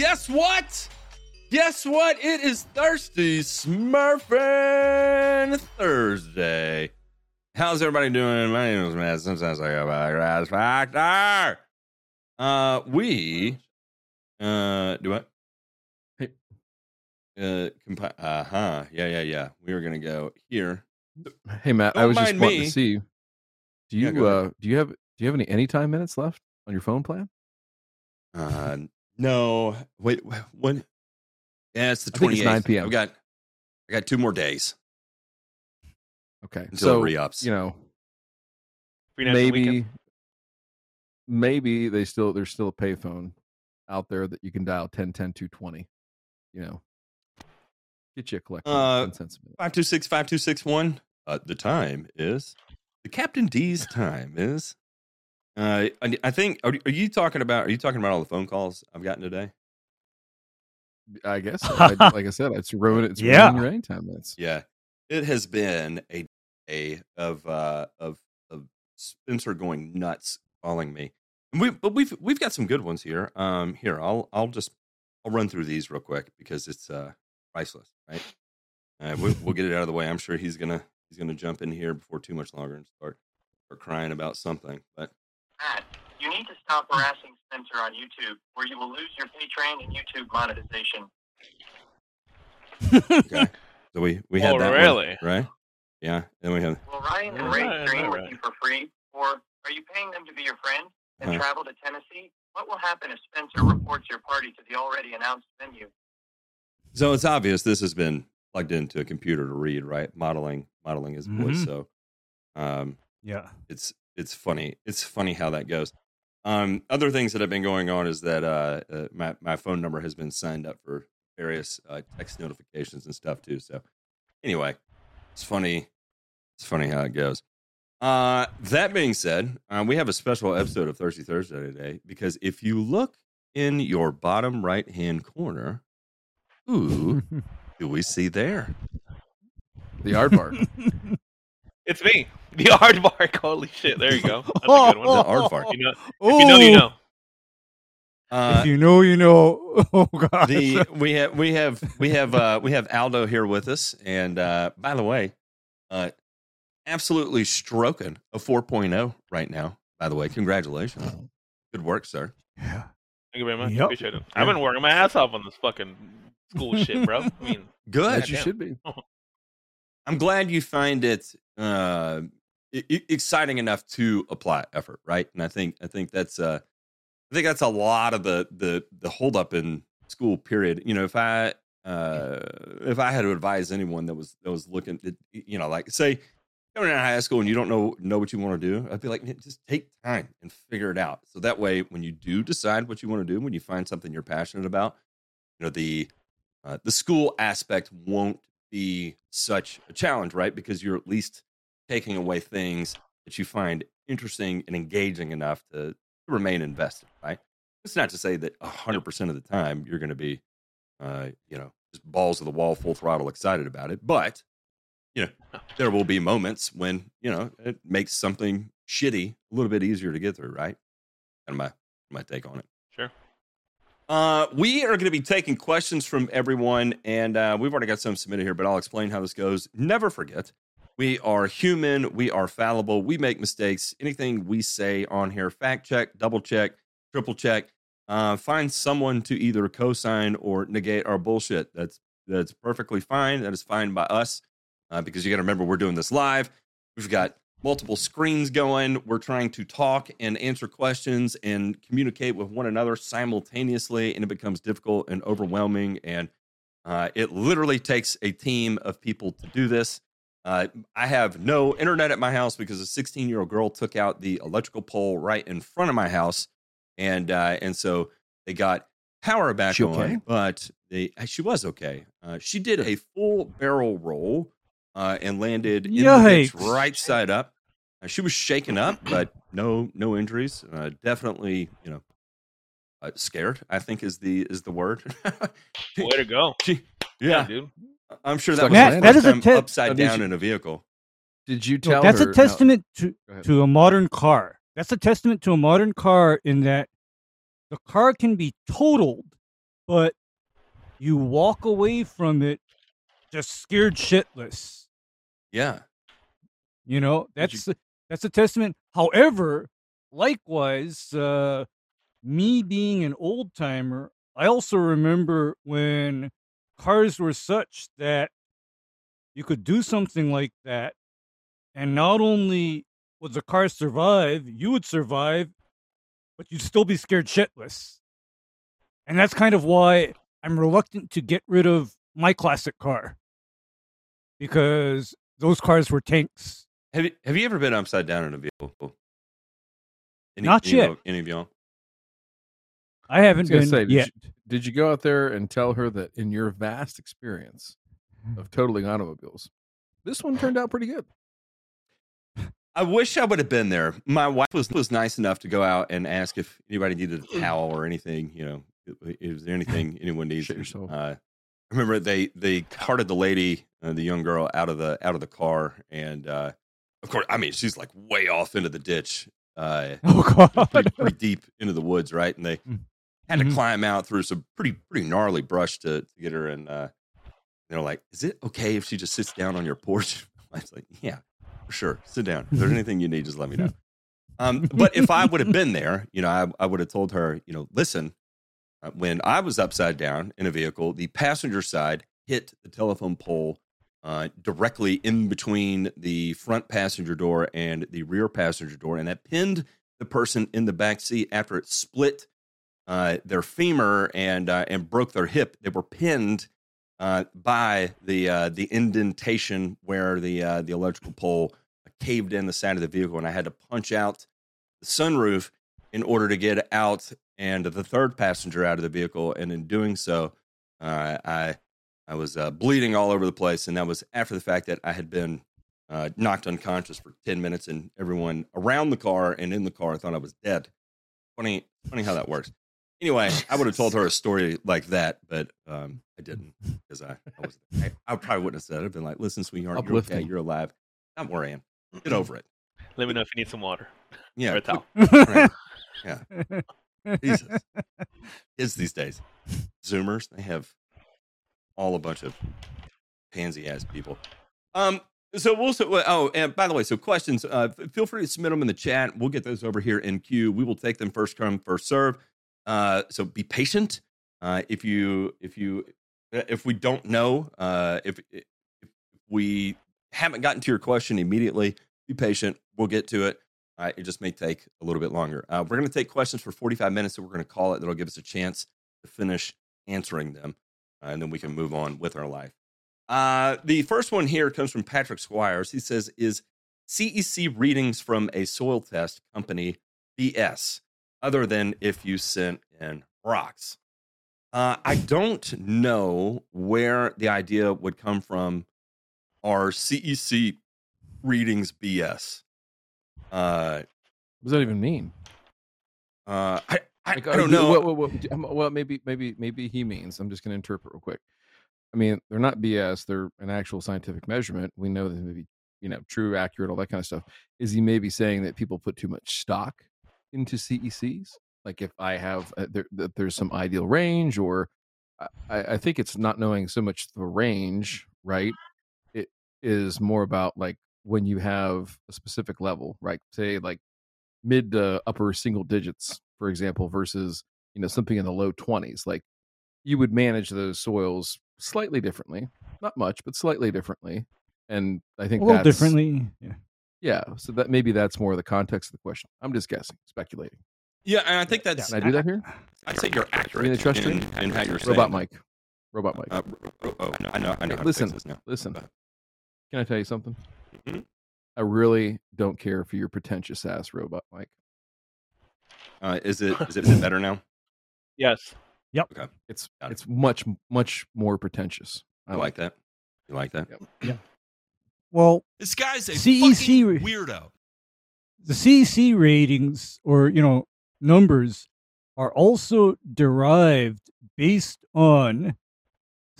Guess what? Guess what? It is Thirsty Smurfing Thursday. How's everybody doing? My name is Matt. Sometimes I go by Grass Factor. Uh, we, uh, do what? Hey. Uh, compi- uh huh. Yeah, yeah, yeah. We are gonna go here. Hey Matt, I Don't was just mind wanting to see. You. Do you ahead. uh do you have do you have any anytime minutes left on your phone plan? Uh, no. Wait, when? Yeah, it's the I think 28th. 9 p.m.. I've got, I got two more days Okay, until so it re-ups. you know Free night and maybe maybe they still there's still a payphone out there that you can dial 10 10 220. You know, get you a collection. Uh, of 10 cents a minute. 526 5261. Uh, the time is, the Captain D's time is. Uh, I I think, are, are you talking about, are you talking about all the phone calls I've gotten today? I guess so. I, like I said, it's ruining it's Yeah. ruining your anytime minutes. Yeah. It has been a day of, uh, of, of Spencer going nuts calling me. And we, but we've, we've got some good ones here. Um, here, I'll, I'll just, I'll run through these real quick because it's, uh, priceless, right? Uh, we, we'll get it out of the way. I'm sure he's gonna he's gonna jump in here before too much longer and start start crying about something. But Matt, you need to stop harassing Spencer on YouTube, or you will lose your Patreon and YouTube monetization. okay, so we we had Oh, that one, really? right? Yeah, and we have Will Ryan and Right, Ray stream right, with you for free, or are you paying them to be your friend and Uh-huh. travel to Tennessee? What will happen if Spencer reports your party to the already announced venue? so it's obvious this has been plugged into a computer to read, right? Modeling modeling his voice. Mhm. So um, Yeah. it's it's funny. It's funny how that goes. Um, other things that have been going on is that uh, uh, my my phone number has been signed up for various uh, text notifications and stuff too. So anyway, it's funny. It's funny how it goes. Uh, that being said, uh, we have a special episode of Thirsty Thursday today because if you look in your bottom right hand corner, who do we see there? The aardvark. It's me, the aardvark. Holy shit! There you go. That's a good one. The aardvark. You know, if you know, you know. Uh, if you know, you know. Oh god. the we have we have we have uh we have Aldo here with us and uh by the way uh absolutely stroking a 4.0 right now by the way congratulations good work sir yeah. Thank you very much. Yep. Appreciate it. I've been working my ass off on this fucking school shit, bro. I mean, good As you should be. I'm glad you find it uh exciting enough to apply effort right? And I think I think that's uh I think that's a lot of the the the holdup in school period. You know if I uh if I had to advise anyone that was that was looking at you know like say coming out of high school and you don't know know what you want to do I'd be like just take time and figure it out. So that way when you do decide what you want to do when you find something you're passionate about you know the uh, the school aspect won't be such a challenge right? Because you're at least taking away things that you find interesting and engaging enough to, to remain invested right? It's not to say that 100% of the time you're going to be uh, you know just balls to the wall full throttle excited about it but you know there will be moments when you know it makes something shitty a little bit easier to get through right? And my my take on it. Uh, we are going to be taking questions from everyone, and uh, we've already got some submitted here, but I'll explain how this goes. Never forget, we are human, we are fallible, we make mistakes. Anything we say on here, fact check, double check, triple check. Uh, find someone to either co-sign or negate our bullshit. That's that's perfectly fine. That is fine by us, uh, because you got to remember we're doing this live. We've got multiple screens going. We're trying to talk and answer questions and communicate with one another simultaneously, and it becomes difficult and overwhelming. And uh, it literally takes a team of people to do this. Uh, I have no internet at my house because a 16 year old girl took out the electrical pole right in front of my house, and uh, and so they got power back She on. okay? But they she was okay. Uh, she did a full barrel roll uh, and landed in the ditch right side up. Uh, she was shaken up, but no no injuries. Uh, definitely, you know, uh, scared. I think is the is the word. Way to go. She- Yeah, yeah, dude. I'm sure that Stuck was Matt, her that first is a time tip- upside down you- in a vehicle. Did you No, tell that's her? a testament to to a modern car. That's a testament to a modern car in that the car can be totaled, but you walk away from it just scared shitless. Yeah. You know, Did you- that's that's a testament. However, likewise, uh, me being an old timer, I also remember when cars were such that you could do something like that, and not only would the car survive, you would survive, but you'd still be scared shitless. And that's kind of why I'm reluctant to get rid of my classic car because those cars were tanks. Have you have you ever been upside down in a vehicle? Any, Not any yet. of- Any of y'all? I I haven't was gonna been say, yet. did you, did you go out there and tell her that in your vast experience of totaling automobiles, this one turned out pretty good? I wish I would have been there. My wife was was nice enough to go out and ask if anybody needed a towel or anything. You know, is there anything anyone needs? Shit yourself. Uh, I remember they they carted the lady, uh, the young girl, out of the out of the car, and uh, of course, I mean, she's like way off into the ditch, uh, Oh God! pretty, pretty deep into the woods, right? And they Mm. had to Mhm. climb out through some pretty pretty gnarly brush to, to get her. And uh, they're like, "Is it okay if she just sits down on your porch?" I was like, "Yeah, for sure. Sit down. If there's anything you need, just let me know." Um, but if I would have been there, you know, I, I would have told her, you know, listen, when I was upside down in a vehicle, the passenger side hit the telephone pole uh, directly in between the front passenger door and the rear passenger door, and that pinned the person in the back seat after it split uh, their femur and uh, and broke their hip. They were pinned uh, by the uh, the indentation where the uh, the electrical pole caved in the side of the vehicle, and I had to punch out the sunroof in order to get out and the third passenger out of the vehicle. And in doing so, uh, I I was uh, bleeding all over the place, and that was after the fact that I had been uh, knocked unconscious for ten minutes, and everyone around the car and in the car thought I was dead. Funny, funny how that works. Anyway, I would have told her a story like that, but um, I didn't because I, I was I, I probably wouldn't have said it. I'd been like, "Listen, sweetheart, you're okay. You're alive. Not worry, Ann. Get over it." Let me know if you need some water Yeah, or a towel. Right. Jesus. Kids these days, Zoomers, they have all a bunch of pansy ass people. Um, so we'll so oh, and by the way, so questions, uh, feel free to submit them in the chat. We'll get those over here in queue. We will take them first come, first serve. Uh, so be patient. Uh, if you if you if we don't know, uh, if if we haven't gotten to your question immediately, be patient. We'll get to it. It just may take a little bit longer. Uh, we're going to take questions for 45 minutes, so we're going to call it. That'll give us a chance to finish answering them, uh, and then we can move on with our life. Uh, the first one here comes from Patrick Squires. He says, "Is CEC readings from a soil test company BS, other than if you sent in rocks?" Uh, I don't know where the idea would come from. Are CEC readings BS? Uh, What does that even mean? uh, I, I, Like, I don't you- know. What, what, what, um, well, maybe, maybe, maybe he means. I'm just going to interpret real quick. I mean, they're not BS. They're an actual scientific measurement. We know that they may be, you know, true, accurate, all that kind of stuff. Is he maybe saying that people put too much stock into CECs? Like if I have, uh, there, that there's some ideal range, or I, I think it's not knowing so much the range, right? It is more about like when you have a specific level, right? Say like mid to upper single digits, for example, versus you know something in the low twenties. Like you would manage those soils slightly differently, not much, but slightly differently. And I think a little that's, differently. Yeah. Yeah, so that maybe that's more the context of the question. I'm just guessing, speculating. yeah, and I think that's. Can I do that here? I'd say you're accurate they trust you? in, in how you're saying. Robot. Mike. Robot Mike. Uh, oh, oh, I know. I know. How Listen, to fix this now. listen. Can I tell you something? Mhm. I really don't care for your pretentious ass robot Mike. Uh, is it is it better now? Yes. It's Got it. it's much much more pretentious. I like that. You like that? Yeah. Well, This guy's a CEC fucking re- weirdo. the CEC ratings or you know numbers are also derived based on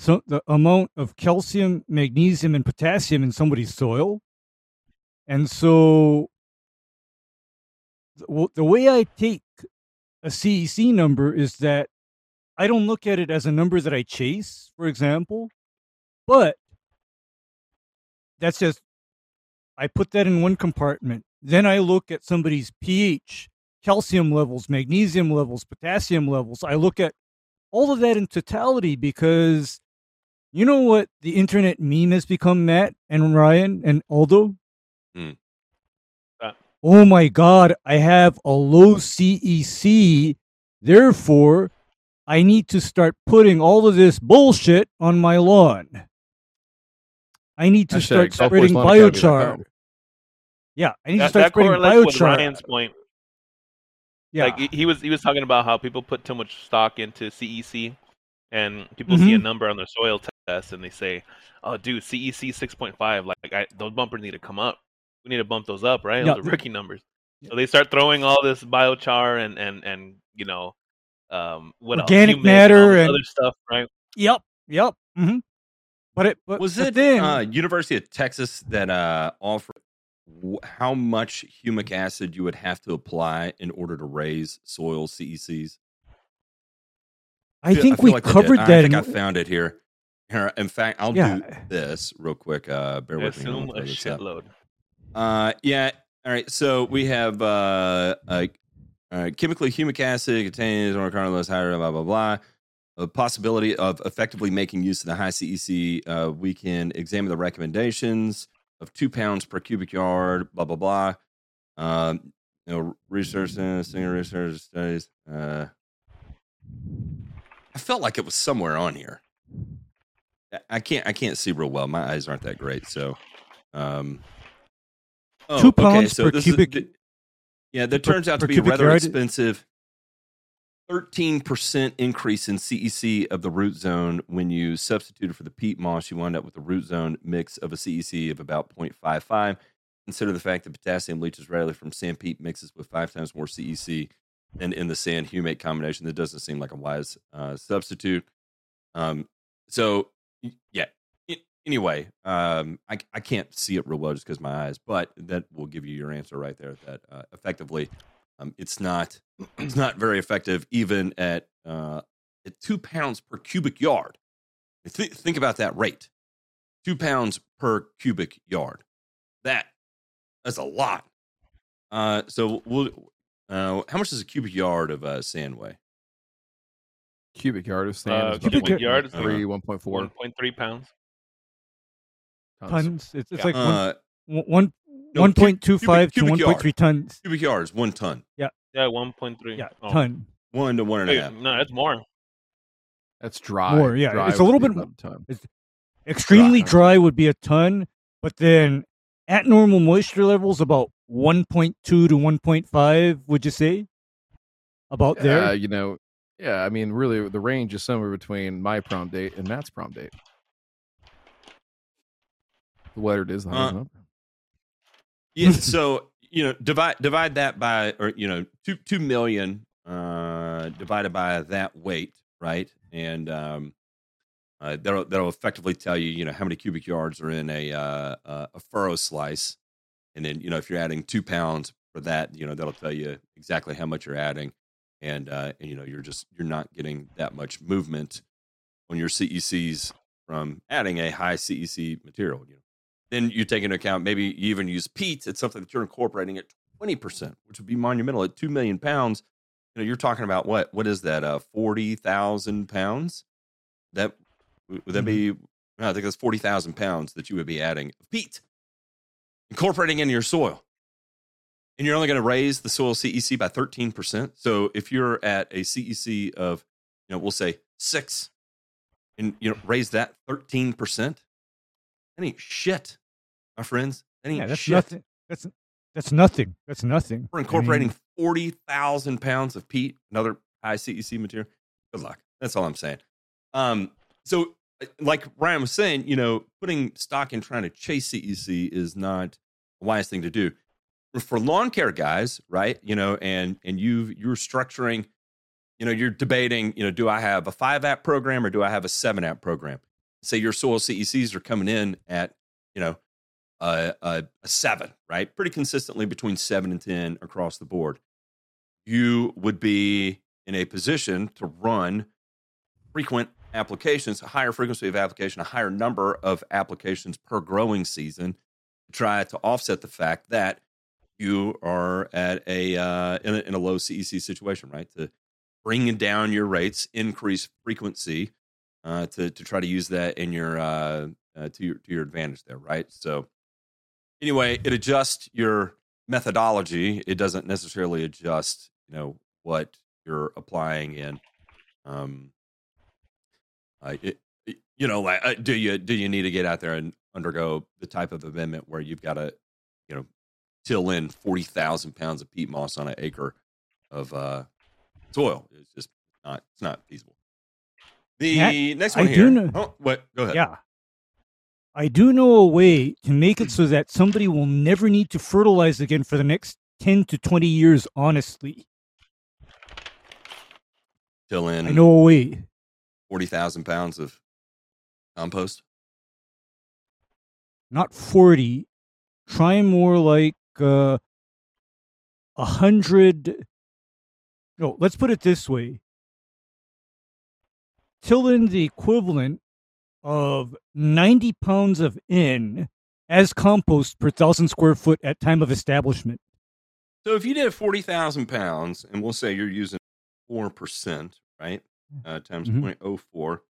so the amount of calcium, magnesium, and potassium in somebody's soil, and so the, way I take a CEC number is that I don't look at it as a number that I chase, for example, but that's just I put that in one compartment. Then I look at somebody's pH, calcium levels, magnesium levels, potassium levels. I look at all of that in totality because you know what the internet meme has become, Matt and Ryan and Aldo? Hmm. Uh. Oh my God, I have a low CEC. Therefore, I need to start putting all of this bullshit on my lawn. I need to Hashtag start South spreading Forest Lawn Academy dot biochar. com. Yeah, I need to That, start that spreading correlates with biochar. Ryan's point. Yeah, Like he- he was he was talking about how people put too much stock into CEC, and people see a Mhm. number on their soil test and they say, "Oh, dude, CEC six point five. Like I, those bumpers need to come up. We need to bump those up, right? Yeah. Those are rookie numbers." So they start throwing all this biochar and and and you know, um, what? Organic Humic and all matter this and- other stuff, right? Yep. Yep. hmm But it but, Was but it then uh, University of Texas that uh, offered how much humic acid you would have to apply in order to raise soil CECs? I feel- think feel we like they did. covered I that. think in, I found it here. Here, in fact, I'll do this real quick. Uh, bear I with me. I'm assume gonna a throw this up. shitload. Uh, yeah. All right. So we have uh, uh, uh chemically humic acid contains or carnose higher, blah blah blah. A possibility of effectively making use of the high CEC. Uh, we can examine the recommendations of two pounds per cubic yard. Blah blah blah. Um, you know, research and single research studies. Uh, I felt like it was somewhere on here. I- can't. I can't see real well. My eyes aren't that great. So, um, oh, Two pounds per this is- cubic- th- yeah, that per- turns out to be a rather yard? expensive. Thirteen percent increase in CEC of the root zone when you substituted for the peat moss, you wind up with a root zone mix of a CEC of about 0.55. Consider the fact that potassium leaches readily from sand peat mixes with five times more CEC than in the sand humate combination. That doesn't seem like a wise uh, substitute. Um, so yeah. Anyway, um, I I can't see it real well just because my eyes, but that will give you your answer right there. That uh, effectively, um, it's not it's not very effective even at uh, at two pounds per cubic yard. Th- think about that rate: two pounds per cubic yard. That that's a lot. Uh, so we'll. Uh, how much does a cubic yard of uh, sand weigh? Cubic yard of sand. Uh, is cubic cubic yard is three, one point four One point three pounds. tons. tons. It's, it's Yeah. like one Uh, one no, one cu- point two five to cubic one yard. point three tons. cubic yard is one ton, Yeah, Yeah, one point three. Yeah, Oh. ton. one to one and a half. no, that's more. That's dry. More, yeah, Dry it's a little bit about a ton. Extremely Dry. dry would be a ton, but then at normal moisture levels, about one point two to one point five. Would you say? About Uh, there. you know, yeah. I mean, really, the range is somewhere between my prom date and Matt's prom date. The wetter it is, the higher Uh, number. Yeah, so you know, divide divide that by or you know, two two million uh divided by that weight, right? And um uh, that'll that'll effectively tell you, you know, how many cubic yards are in a uh, uh, a furrow slice, and then you know if you're adding two pounds for that, you know that'll tell you exactly how much you're adding, and uh, and you know you're just you're not getting that much movement on your CECs from adding a high CEC material. You know, then you take into account maybe you even use peat. It's something that you're incorporating at twenty percent, which would be monumental at two million pounds. You know, you're talking about what? What is that? Uh, forty thousand pounds. That would that be? I think that's forty thousand pounds that you would be adding of peat, incorporating into your soil, and you're only going to raise the soil CEC by thirteen percent. So if you're at a CEC of, you know, we'll say six, and you know, raise that thirteen percent, that ain't shit, my friends. That ain't yeah, that's shit. nothing. That's that's nothing. That's nothing. We're I mean, incorporating 40,000 pounds of peat, another high CEC material. Good luck. That's all I'm saying. Um, so, like Ryan was saying, you know, putting stock in trying to chase CEC is not a wise thing to do. For lawn care guys, right? You know, and and you you're structuring, you know, you're debating, you know, do I have a five app program or do I have a seven app program? Say your soil CECs are coming in at, you know, a, a, a seven, right? Pretty consistently between seven and 10 across the board. You would be in a position to run frequent applications, a higher frequency of application, a higher number of applications per growing season to try to offset the fact that you are at a uh, in, a in a low CEC situation, right? To bring down your rates, increase frequency, uh, to to try to use that in your uh, uh, to your to your advantage there, right? So anyway, it adjusts your methodology. It doesn't necessarily adjust, you know, what you're applying in. Um, uh, it, you know, like, uh, do you do you need to get out there and undergo the type of amendment where you've got to, you know, till in forty thousand pounds of peat moss on an acre of uh, soil? It's just not it's not feasible. The Matt, next I one do here. know- Oh, what? Go ahead. Yeah. I do know a way to make it so that somebody will never need to fertilize again for the next 10 to 20 years, honestly. Till in I know a way. Forty thousand pounds of compost. Not 40. Try more like uh, a 100. No, let's put it this way. Till in the equivalent of 90 pounds of N as compost per thousand square foot at time of establishment. So if you did forty thousand pounds, and we'll say you're using four percent, right? Uh, times Mhm. 0.04.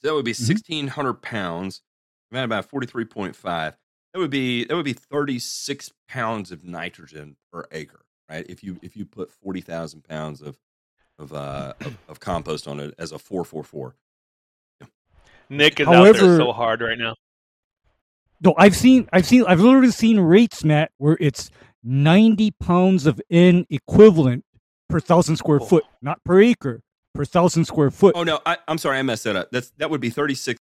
so that would be Mhm. sixteen hundred pounds. About about forty three point five. That would be that would be thirty six pounds of nitrogen per acre, right? If you if you put forty thousand pounds of of, uh, of of compost on it as a four four four. Nick is out there so hard right now. No, I've seen, I've seen, I've literally seen rates, Matt, where it's 90 pounds of N equivalent per thousand square Oh. foot, not per acre, per thousand square foot. Oh no, I, I'm sorry, I messed that up. That's that would be 36,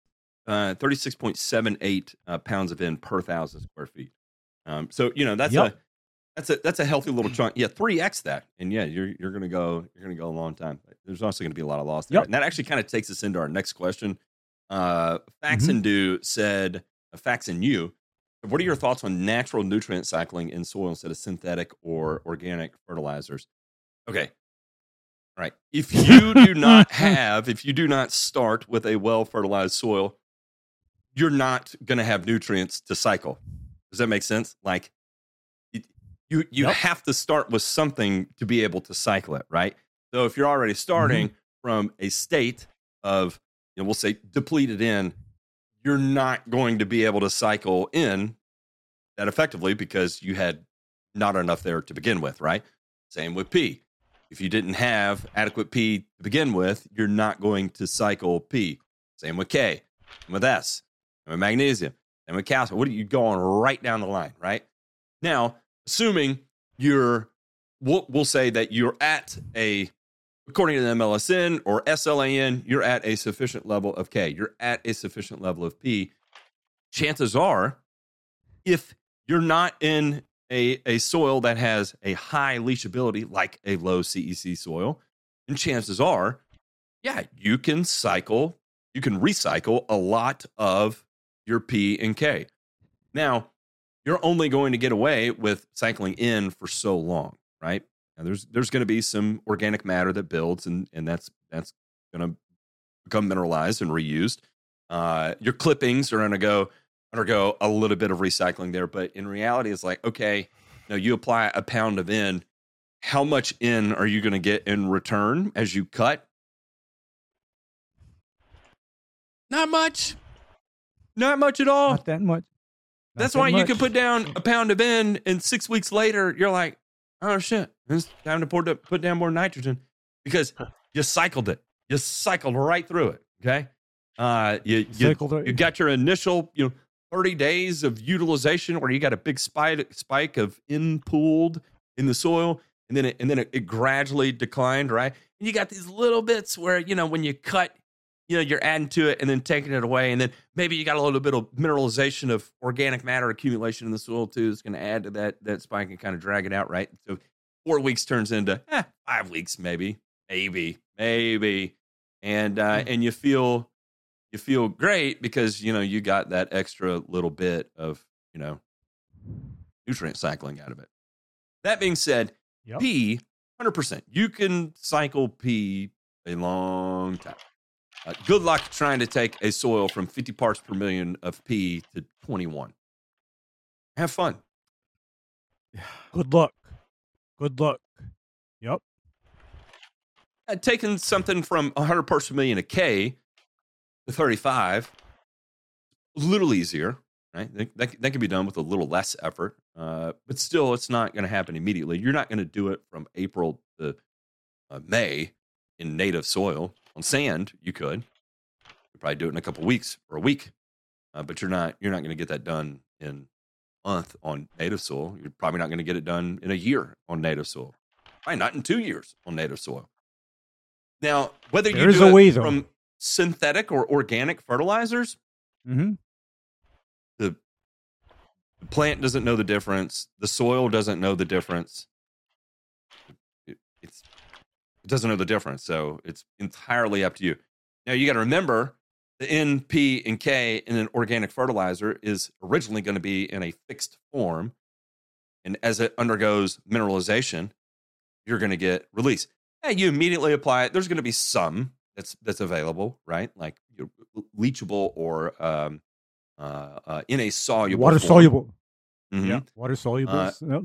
uh, 36.78 uh, pounds of N per thousand square feet. Um, so you know that's Yep. a that's a that's a healthy little chunk. Yeah, three x that, and yeah, you're you're gonna go you're gonna go a long time. There's also gonna be a lot of loss there, Yep. and that actually kind of takes us into our next question. Uh, Fax Mhm. and Do said, uh, Fax and you, what are your thoughts on natural nutrient cycling in soil instead of synthetic or organic fertilizers? Okay. Right. If you do not have, if you do not start with a well fertilized soil, you're not going to have nutrients to cycle. Does that make sense? Like, it, you you Yep. have to start with something to be able to cycle it, right? So if you're already starting mm-hmm. from a state of, you know, we'll say depleted in, you're not going to be able to cycle in that effectively because you had not enough there to begin with, right? Same with P. If you didn't have adequate P to begin with, you're not going to cycle P. Same with K, same with S, same with magnesium, same with calcium. What are you going right down the line, right? Now, assuming you're, we'll, we'll say that you're at a, according to the MLSN or SLAN, you're at a sufficient level of K, you're at a sufficient level of P. Chances are, if you're not in a, a soil that has a high leachability, like a low CEC soil, and chances are, yeah, you can cycle, you can recycle a lot of your P and K. Now, you're only going to get away with cycling in for so long, right? Now, there's there's going to be some organic matter that builds, and and that's that's going to become mineralized and reused. Uh, your clippings are going to go undergo a little bit of recycling there, but in reality, it's like okay, you know, you apply a pound of N, how much N are you going to get in return as you cut? Not much. Not much at all. Not that much. Not That's that why you can put down a pound of N, and six weeks later, you're like, oh shit, it's time to pour to put down more nitrogen because you cycled it. You cycled right through it. Okay. Uh, you, you, you got your initial, you know, 30 days of utilization where you got a big spike, spike of N pooled in the soil, and then it, and then it, it gradually declined, right? And you got these little bits where, you know, when you cut, you know, you're adding to it and then taking it away. And then maybe you got a little bit of mineralization of organic matter accumulation in the soil too. It's going to add to that, that spike and kind of drag it out, right? So four weeks turns into eh, five weeks, maybe, maybe, maybe. And, uh, and you feel, you feel great because, you know, you got that extra little bit of, you know, nutrient cycling out of it. That being said, Yep. P, 100%. You can cycle P a long time. Uh, good luck trying to take a soil from 50 parts per million of P to 21. Have fun. Good luck. Good luck. Yep. Uh, taking something from 100 parts per million of K to 35, a little easier, right? That, that, that can be done with a little less effort, uh, but still, it's not going to happen immediately. You're not going to do it from April to uh, May in native soil. On sand, you could. You'd probably do it in a couple weeks or a week, uh, but you're not you're not going to get that done in a month on native soil. You're probably not going to get it done in a year on native soil. Probably not in two years on native soil. Now, whether you do a it way, though. from synthetic or organic fertilizers, Mm-hmm. the the plant doesn't know the difference. The soil doesn't know the difference. It, it's it doesn't know the difference, so it's entirely up to you. Now you got to remember the N, P, and K in an organic fertilizer is originally going to be in a fixed form, and as it undergoes mineralization, you're going to get release. Yeah, you immediately apply it. There's going to be some that's that's available, right? Like leachable or um, uh, uh, in a soluble Water form. soluble. Mhm. Yeah. Water soluble. Uh, Yep.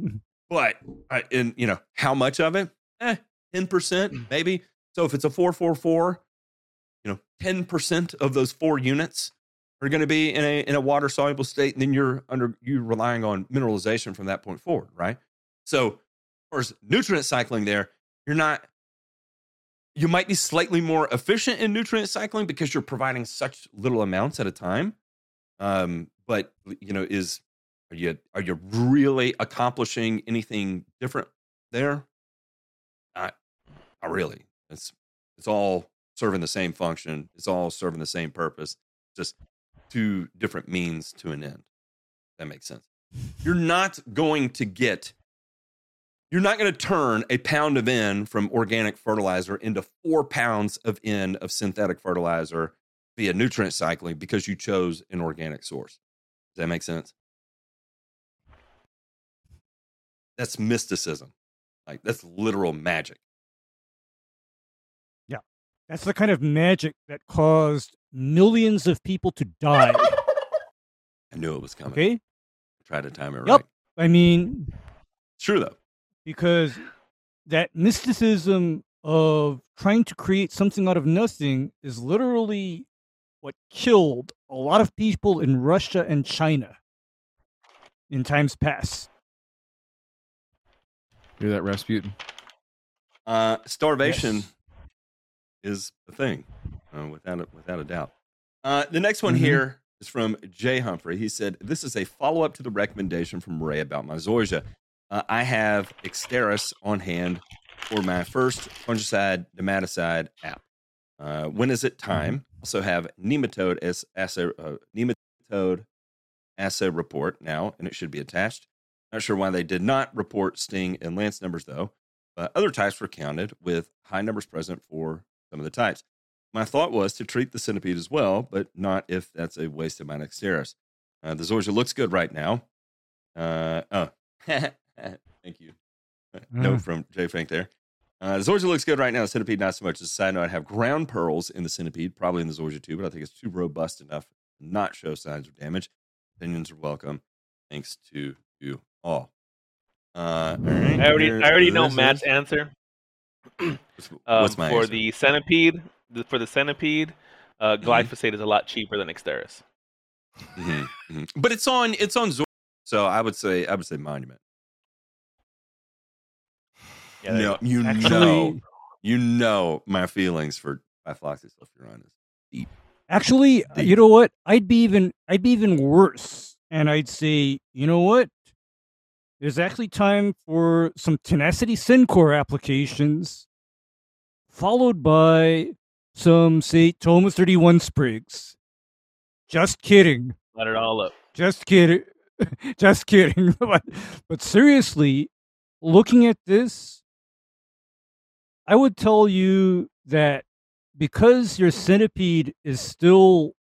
But uh, in you know how much of it? Eh, ten percent maybe. So if it's a four four four, you know, ten percent of those four units are going to be in a in a water soluble state, and then you're under you're relying on mineralization from that point forward, right? So, as far as nutrient cycling, there you're not. You might be slightly more efficient in nutrient cycling because you're providing such little amounts at a time. Um, but you know, is are you are you really accomplishing anything different there? Not, not really. It's it's all serving the same function. It's all serving the same purpose. Just two different means to an end. That makes sense. You're not going to get. You're not going to turn a pound of N from organic fertilizer into four pounds of N of synthetic fertilizer via nutrient cycling because you chose an organic source. Does that make sense? That's mysticism. Like that's literal magic. Yeah. That's the kind of magic that caused millions of people to die. I knew it was coming. Okay. Try to time it Yep. right. I mean, It's true though. Because that mysticism of trying to create something out of nothing is literally what killed a lot of people in Russia and China in times past. Hear that, Rasputin? Uh, starvation Yes. is a thing, uh, without a, without a doubt. Uh, the next one Mhm. here is from Jay Humphrey. He said, "This is a follow up to the recommendation from Ray about my zoysia. Uh, I have Exteris on hand for my first fungicide nematicide app. Uh, when is it time? Also have nematode as assay, uh, nematode assay report now, and it should be attached. Not sure why they did not report sting and lance numbers though. But other types were counted with high numbers present for some of the types. My thought was to treat the centipede as well, but not if that's a waste of my Nexteris. Uh, the Zoysia looks good right now. Uh, oh, thank you. Note Mm. from Jay Frank there. Uh, the Zoysia looks good right now. The centipede, not so much. As a side note, I have ground pearls in the centipede, probably in the Zoysia too, but I think it's too robust enough to not show signs of damage. Opinions are welcome. Thanks to you all. Uh, all right, I already, here's- I already know Matt's is- answer. What's, Um, what's my for answer? the centipede? The, for the centipede, uh, Mhm. glyphosate is a lot cheaper than Exteris. Mhm, mhm. But it's on it's on Zoysia, so I would say I would say Monument. Yeah, there you no, you know, you know my feelings for trifloxysulfuron is actually, uh, Deep. Actually, you know what? I'd be even I'd be even worse, and I'd say, you know what? There's actually time for some tenacity Syncor applications, followed by some say Thomas 31 sprigs. Just kidding. Let it all up. Just kidding. Just kidding. but, but seriously, looking at this, I would tell you that because your centipede is still,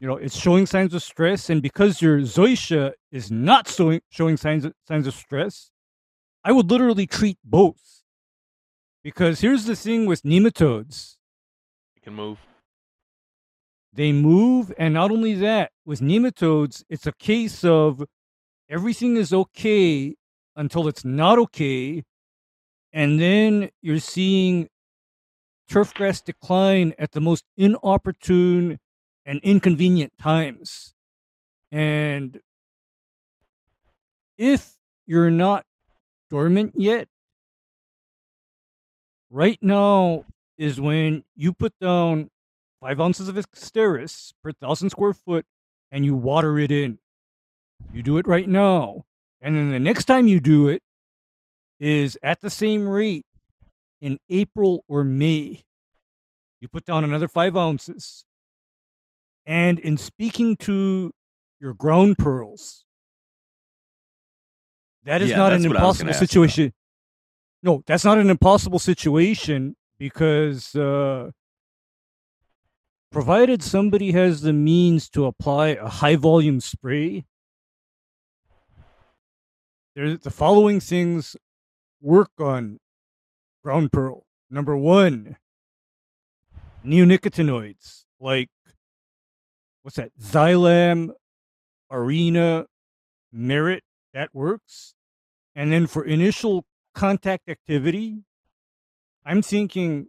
you know, it's showing signs of stress, and because your zoysia is not showing showing signs of, signs of stress, I would literally treat both. Because here's the thing with nematodes: They can move. they move and not only that with nematodes it's a case of everything is okay until it's not okay and then you're seeing turfgrass decline at the most inopportune and inconvenient times and if you're not dormant yet right now is when you put down five ounces of Exteris per thousand square foot and you water it in. You do it right now. And then the next time you do it is at the same rate in April or May. You put down another five ounces. And in speaking to your ground pearls, that is Yeah, not an what I was impossible gonna ask about. situation. No, that's not an impossible situation because uh, provided somebody has the means to apply a high volume spray, there the following things work on ground pearl. Number one, neonicotinoids like what's that? Zylam, Arena, Merit, that works. And then for initial contact activity, I'm thinking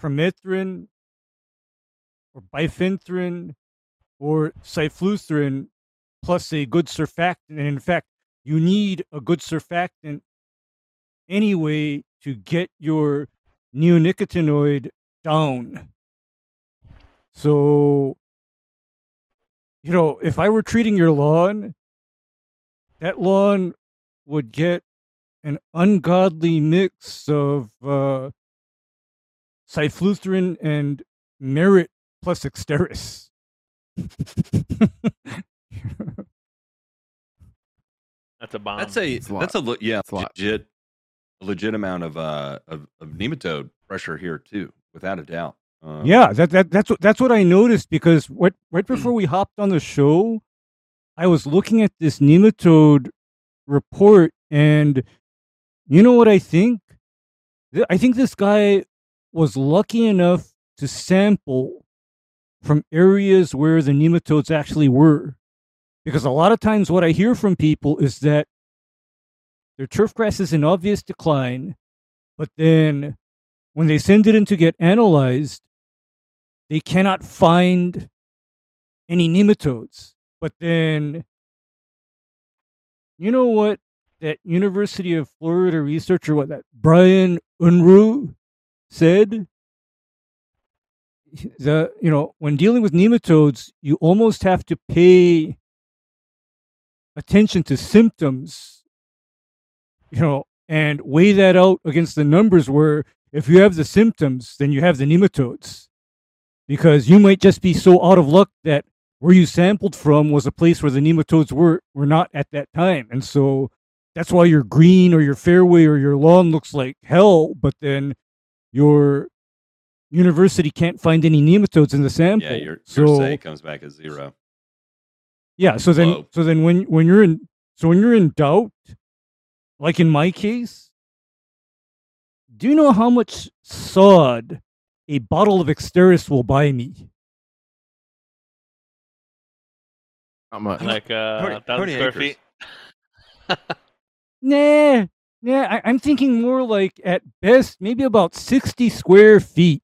permethrin or bifenthrin or cyfluthrin plus a good surfactant. And in fact, you need a good surfactant anyway to get your neonicotinoid down. So, you know, if I were treating your lawn, that lawn would get an ungodly mix of uh, cyfluthrin and merit plus exteris. That's a bomb. That's a It's a lot. that's a yeah It's a lot. legit a legit amount of uh of, of nematode pressure here too, without a doubt. Um, yeah, that, that that's what that's what I noticed because what right before we hopped on the show, I was looking at this nematode report, and you know what I think? I think this guy was lucky enough to sample from areas where the nematodes actually were, because a lot of times what I hear from people is that their turf grass is in obvious decline, but then when they send it in to get analyzed, they cannot find any nematodes. But then, you know what that University of Florida researcher, what that Bryan Unruh said? The you know when dealing with nematodes, you almost have to pay attention to symptoms, you know, and weigh that out against the numbers. Where if you have the symptoms, then you have the nematodes because you might just be so out of luck that where you sampled from was a place where the nematodes were were not at that time and so that's why your green or your fairway or your lawn looks like hell but then your university can't find any nematodes in the sample yeah, your your so say comes back as zero. yeah so then Whoa. so then when when you're in so when you're in doubt like in my case do you know how much sod a bottle of exteris will buy me Not much. like uh, How many- a thousand square acres? feet. Nah, nah. I, I'm thinking more like at best maybe about sixty square feet.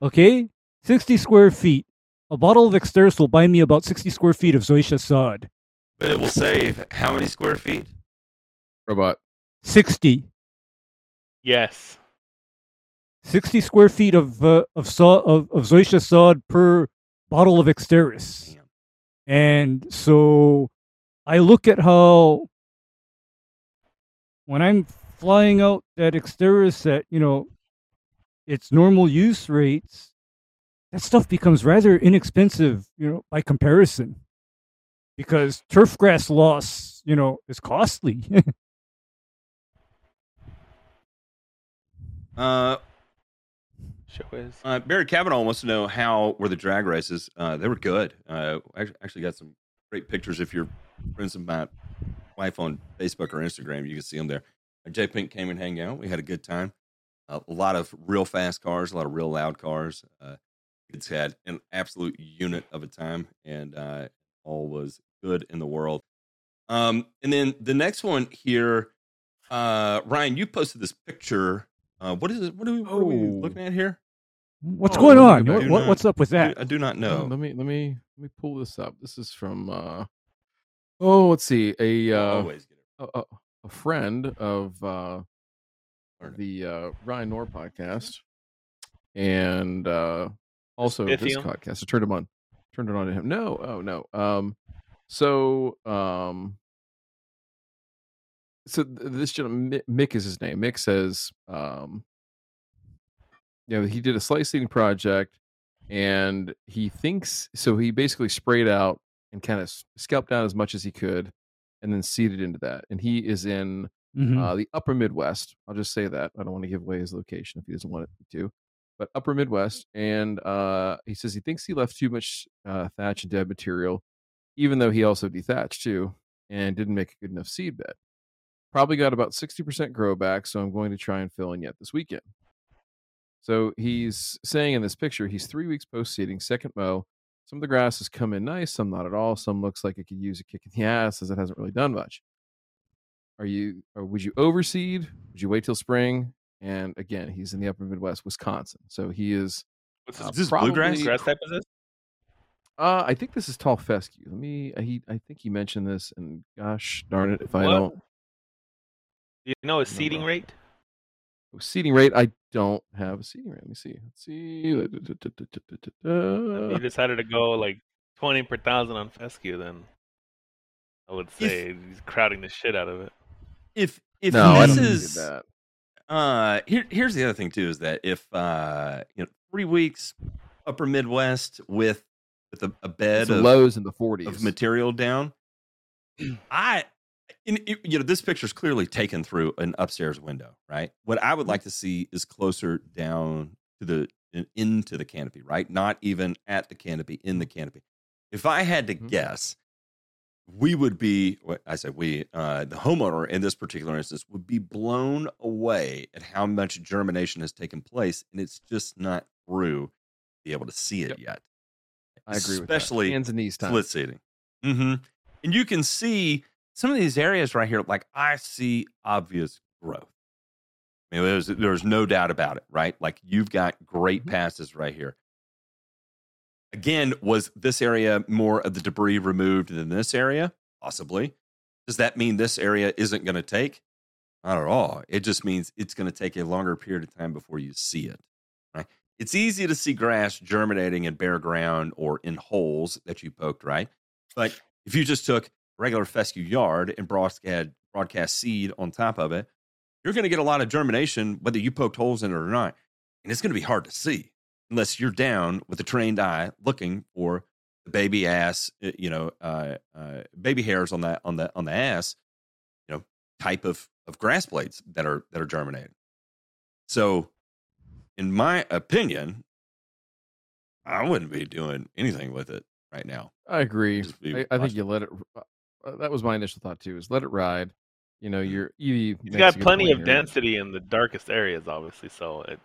Okay, sixty square feet. A bottle of Exteris will buy me about sixty square feet of Zoysia sod. But it will save how many square feet? Robot. Sixty. Yes. 60 square feet of uh, of saw of, of Zoysia sod per bottle of Exteris. Damn. And so I look at how when I'm flying out that Exteris at, you know, its normal use rates, that stuff becomes rather inexpensive, you know, by comparison. Because turf grass loss, you know, is costly. Uh, Show is. uh, Barry Kavanaugh wants to know how were the drag races. Uh, they were good. Uh, I actually got some great pictures. If you're friends with my wife on Facebook or Instagram, you can see them there. Uh, Jay Pink came and hang out. We had a good time. a lot of real fast cars, a lot of real loud cars. Uh, it's had an absolute unit of a time, and uh, all was good in the world. Um, and then the next one here, uh, Ryan, you posted this picture. Uh, what is it? What are we, what are we Oh. looking at here? What's Oh, going let on? go What, what- Do what's up with I that? I do not know. let me let me let me pull this up. This is from uh oh, let's see, a I'll uh, always get a, a, a friend of uh Learn the uh Ryan Nor podcast and uh also this Spiffy 'em? podcast. I turned him on. Turned it on to him. No, oh no. Um so um so this gentleman Mick is his name. Mick says um you know he did a slice seeding project and he thinks so he basically sprayed out and kind of scalped down as much as he could and then seeded into that and he is in Mhm. uh, the upper midwest i'll just say that i don't want to give away his location if he doesn't want it to but upper midwest and uh, he says he thinks he left too much uh, thatch and dead material even though he also dethatched too and didn't make a good enough seed bed probably got about 60% grow back so i'm going to try and fill in yet this weekend. So he's saying in this picture he's three weeks post seeding second mow. Some of the grass has come in nice some not at all. Some looks like it could use a kick in the ass as it hasn't really done much. Are you or would you overseed? Would you wait till spring? And again he's in the upper midwest wisconsin. So he is What's uh, this Is this bluegrass? grass type is this? uh i think this is tall fescue. Let me uh, he i think he mentioned this and gosh darn it if i What? don't Do you know his No, seeding bro. rate? seating rate i don't have a seating rate let me see let's see If he decided to go like twenty per thousand on fescue, then I would say he's crowding the shit out of it. If if no this is uh here here's the other thing too is that if uh you know three weeks upper midwest with with a, a bed Some of, lows in the 40s of material down i in, you know this picture is clearly taken through an upstairs window right what i Mm-hmm. would like to see is closer down to the in- into the canopy right not even at the canopy in the canopy if i had to Mhm. guess we would be what i said we uh the homeowner in this particular instance would be blown away at how much germination has taken place and it's just not through to be able to see it Yep. yet i agree with especially that. hands and knees time split seating. Mm-hmm. And you can see some of these areas right here. Like I see obvious growth. I mean, there's there's no doubt about it, right? Like you've got great Mhm. passes right here. Again, was this area more of the debris removed than this area? Possibly. Does that mean this area isn't going to take? Not at all. It just means it's going to take a longer period of time before you see it. Right? It's easy to see grass germinating in bare ground or in holes that you poked, right? But if you just took regular fescue yard and broadcast broadcast seed on top of it, you're going to get a lot of germination whether you poked holes in it or not, and it's going to be hard to see unless you're down with a trained eye looking for the baby ass, uh, you know, uh, uh, baby hairs on that on the on the ass, you know, type of of grass blades that are that are germinating. So, in my opinion, I wouldn't be doing anything with it right now. I agree. I, I think you let it. Uh, that was my initial thought too. Is let it ride. You know, your Evie. He's makes got plenty of here. density in the darkest areas, obviously. So it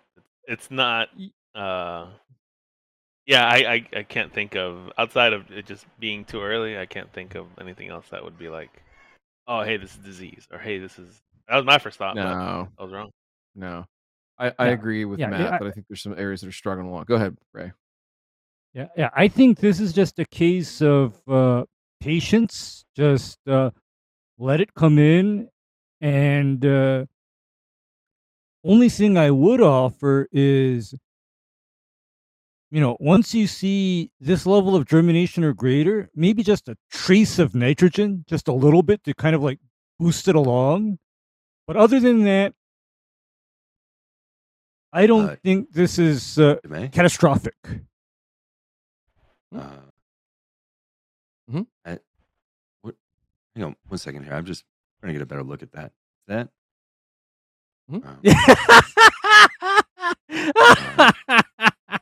it's not. Uh, yeah, I, I I can't think of outside of it just being too early. I can't think of anything else that would be like, oh hey, this is disease, or hey, this is. That was my first thought. but No, I was wrong. no. I, I Yeah. agree with Yeah, Matt, yeah, I- but I think there's some areas that are struggling along. Go ahead, Ray. Yeah, yeah. I think this is just a case of uh, patience. Just uh, let it come in, and uh, only thing I would offer is, you know, once you see this level of germination or greater, maybe just a trace of nitrogen, just a little bit to kind of like boost it along. But other than that, I don't Uh, think this is uh, catastrophic. Uh, Mhm. I, what, hang on one second here. I'm just trying to get a better look at that. That. Mhm. Um,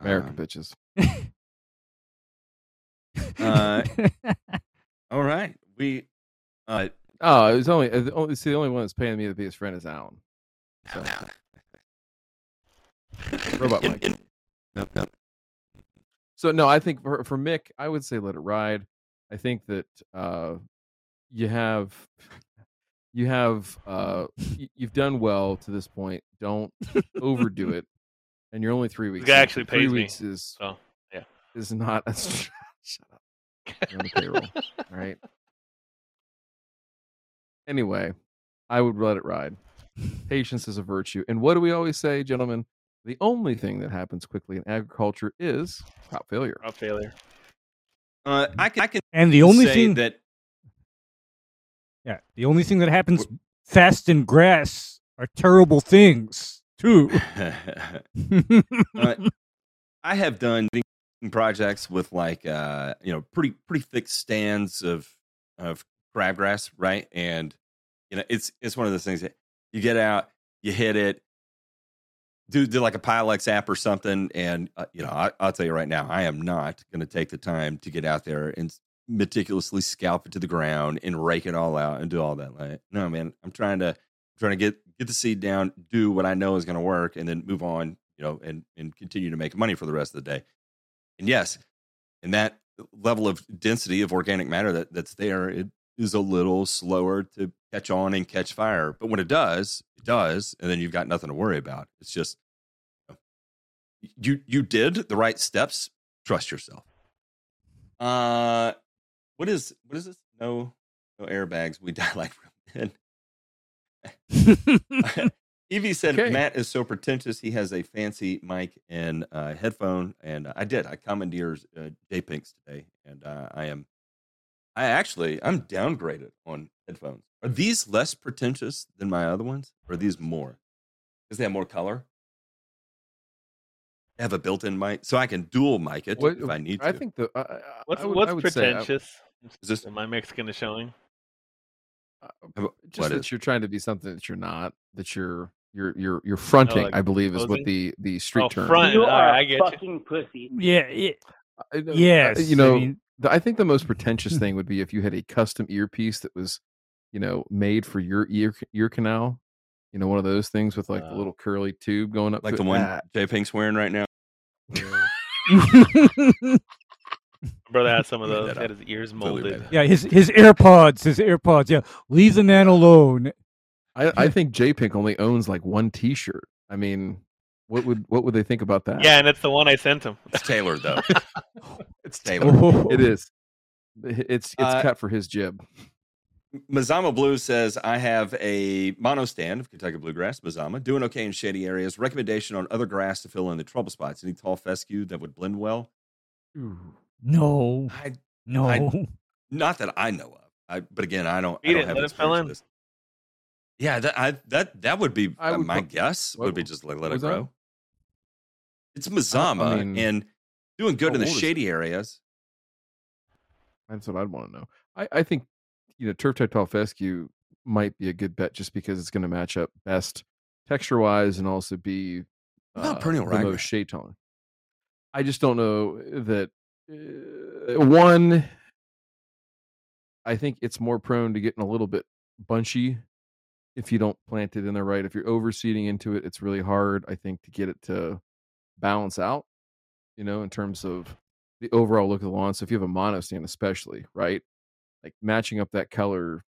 American um, bitches. Uh, all right. We. Uh, Oh, it's only the only see the only one that's paying me the biggest friend is Alan. So, robot Mike. no, no. So no, I think for, for Mick, I would say let it ride. I think that uh, you have you have uh, y- you've done well to this point. Don't overdo it. And you're only three weeks. guy in. actually three pays me, weeks is so, yeah. is not. Shut up. You're on the payroll. All right. Anyway, I would let it ride. Patience is a virtue. And what do we always say, gentlemen? The only thing that happens quickly in agriculture is crop failure. Crop failure. Uh, I can, I can And the only say thing that Yeah, the only thing that happens fast in grass are terrible things too. uh, I have done projects with like uh you know pretty pretty thick stands of of crabgrass, right? And you know it's it's one of those things that you get out, you hit it, do do like a Pylex app or something, and uh, you know I, I'll tell you right now, I am not going to take the time to get out there and meticulously scalp it to the ground and rake it all out and do all that. Like, no, man, I'm trying to trying to get get the seed down, do what I know is going to work, and then move on. You know, and and continue to make money for the rest of the day. And yes, and that level of density of organic matter that that's there, it is a little slower to catch on and catch fire. But when it does, it does, and then you've got nothing to worry about. It's just you you did the right steps. Trust yourself. Uh, what is what is this? No, no airbags. We die like real men. Evie said Okay. Matt is so pretentious. He has a fancy mic and uh, headphone, and I did. I commandeered uh, J Pinks today, and uh, I am. I actually I'm downgraded on headphones. Are these less pretentious than my other ones? Or are these more? Because they have more color. They have a built-in mic, so I can dual mic it What- if I need to. I think the I- I, What's I would, what's I would say, pretentious? Is this Am I Mexican is showing? uh, What just that is- you're trying to be something that you're not. That you're you're you're you're fronting. like I believe is what the the street Oh, term. front. You are right, I a get you. fucking pussy. yeah, yeah, I know- yes. you know, I mean, the, I think the most pretentious thing would be if you had a custom earpiece that was, you know, made for your ear ear canal. You know, one of those things with like the Uh, little curly tube going up, like the it. one Ah, J Pink's wearing right now? My brother had some of those. He had his ears molded. that yeah, his his AirPods, his AirPods. Yeah, leave the man alone. I, I think J Pink only owns like one T-shirt. I mean, what would what would they think about that? Yeah, and it's the one I sent him. It's tailored though. it's tailored. Oh. it is. It's it's Uh, cut for his jib. Mazama Blue says, I have a mono stand of Kentucky bluegrass, Mazama, doing okay in shady areas. Recommendation on other grass to fill in the trouble spots. Any tall fescue that would blend well? No, I, no. I- not that I know of. I, but again, I don't, I don't it, have let it fill in. this. Yeah, that I, that that would be I uh, would my put- guess. what- would be just like let it was that? grow. It's Mazama mean, and doing good in the old is shady areas. That's what I'd want to know. I, I think you know turf type tall fescue might be a good bet just because it's going to match up best texture wise and also be uh, perennial the most shade tolerant. I just don't know that uh, one. I think it's more prone to getting a little bit bunchy if you don't plant it in the right. If you're overseeding into it, it's really hard. I think to get it to balance out. You know, in terms of the overall look of the lawn. So if you have a mono stand, especially, right? Like matching up that color,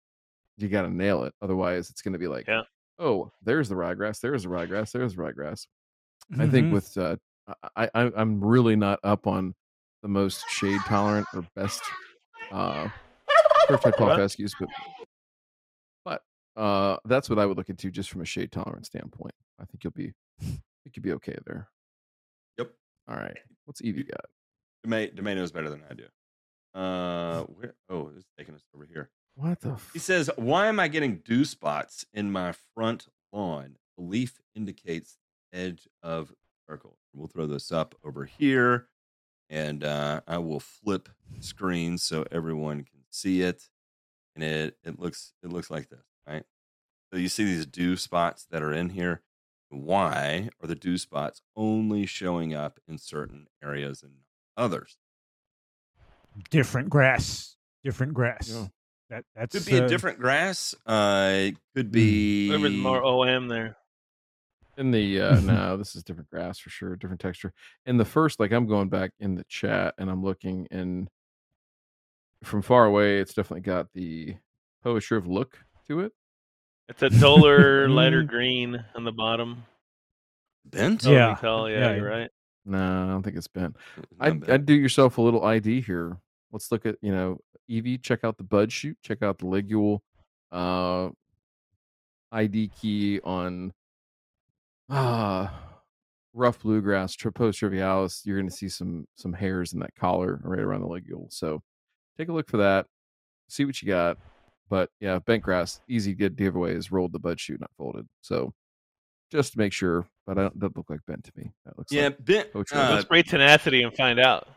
you got to nail it. Otherwise, it's going to be like, Yeah. oh, there's the ryegrass, there's the ryegrass, there's the ryegrass. I Mm-hmm. think with uh, I, I I'm really not up on the most shade tolerant or best uh, turf type tall What? fescues, but but uh, that's what I would look into just from a shade tolerant standpoint. I think you'll be it could be okay there. Yep. All right. What's Evie got? Domain, Domain knows better than I do. Uh, where? Oh, it's taking us over here. What the? He says, "Why am I getting dew spots in my front lawn? The leaf indicates edge of circle." We'll throw this up over here, and uh, I will flip screen so everyone can see it. And it it looks it looks like this, right? So you see these dew spots that are in here. Why are the dew spots only showing up in certain areas and not others? Different grass, different grass. Yeah. That that's Could be uh, a different grass. Uh, it could be Whoever's more OM there. In the uh no, this is different grass for sure, different texture. In the first, like I'm going back in the chat and I'm looking and from far away, it's definitely got the Poa triv look to it. It's a duller, lighter Mm. green on the bottom. Bent? Yeah. tell, yeah, Yeah, you're right. No, I don't think it's bent. I'd, bent. I'd do yourself a little ID here. Let's look at, you know, Evie, check out the bud shoot, check out the ligule uh ID key on uh rough bluegrass, Poa trivialis. You're gonna see some some hairs in that collar right around the ligule. So take a look for that. See what you got. But yeah, bent grass, easy good giveaway is rolled the bud shoot, not folded. So just to make sure, but I don't that look like bent to me. That looks Yeah, like bent. Uh, Let's spray tenacity and find out.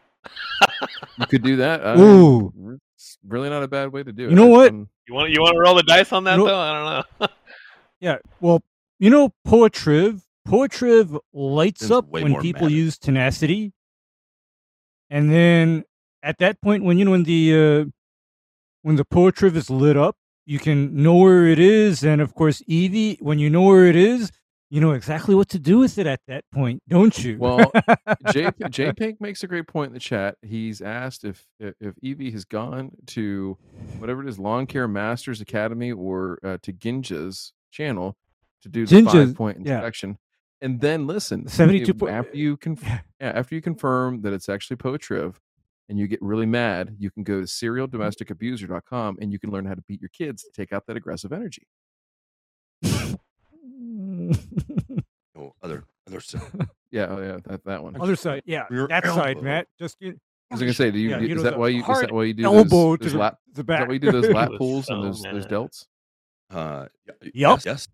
You could do that. I Ooh. mean, it's really not a bad way to do it. You know what? I'm- You want you want to roll the dice on that You know- though? I don't know. Yeah. Well, you know, Poa triv, Poetriv lights Seems up when people manic. use tenacity. And then at that point, when you know when the uh, when the Poa triv is lit up, you can know where it is, and of course, Evie, when you know where it is, you know exactly what to do with it at that point, don't you? Well, J J Pink makes a great point in the chat. He's asked if if Evie has gone to whatever it is, Lawn Care Masters Academy or uh, to Ginja's channel to do the Ginja's- five point yeah. inspection, and then listen. 72 if- po- after you conf- yeah, after you confirm that it's actually Poa triv, and you get really mad, you can go to serialdomesticabuser.com and you can learn how to beat your kids to take out that aggressive energy. oh, other other side. Yeah, oh yeah, that that one. Other side, yeah, Your that side. Matt. Just get I was gonna say, do you, Yeah, do- you know, is that why you is that why you do elbow those, to those the, lap the is that why you do those lap Was pulls and so those those mad. delts? Uh, Yep. Yes. yes.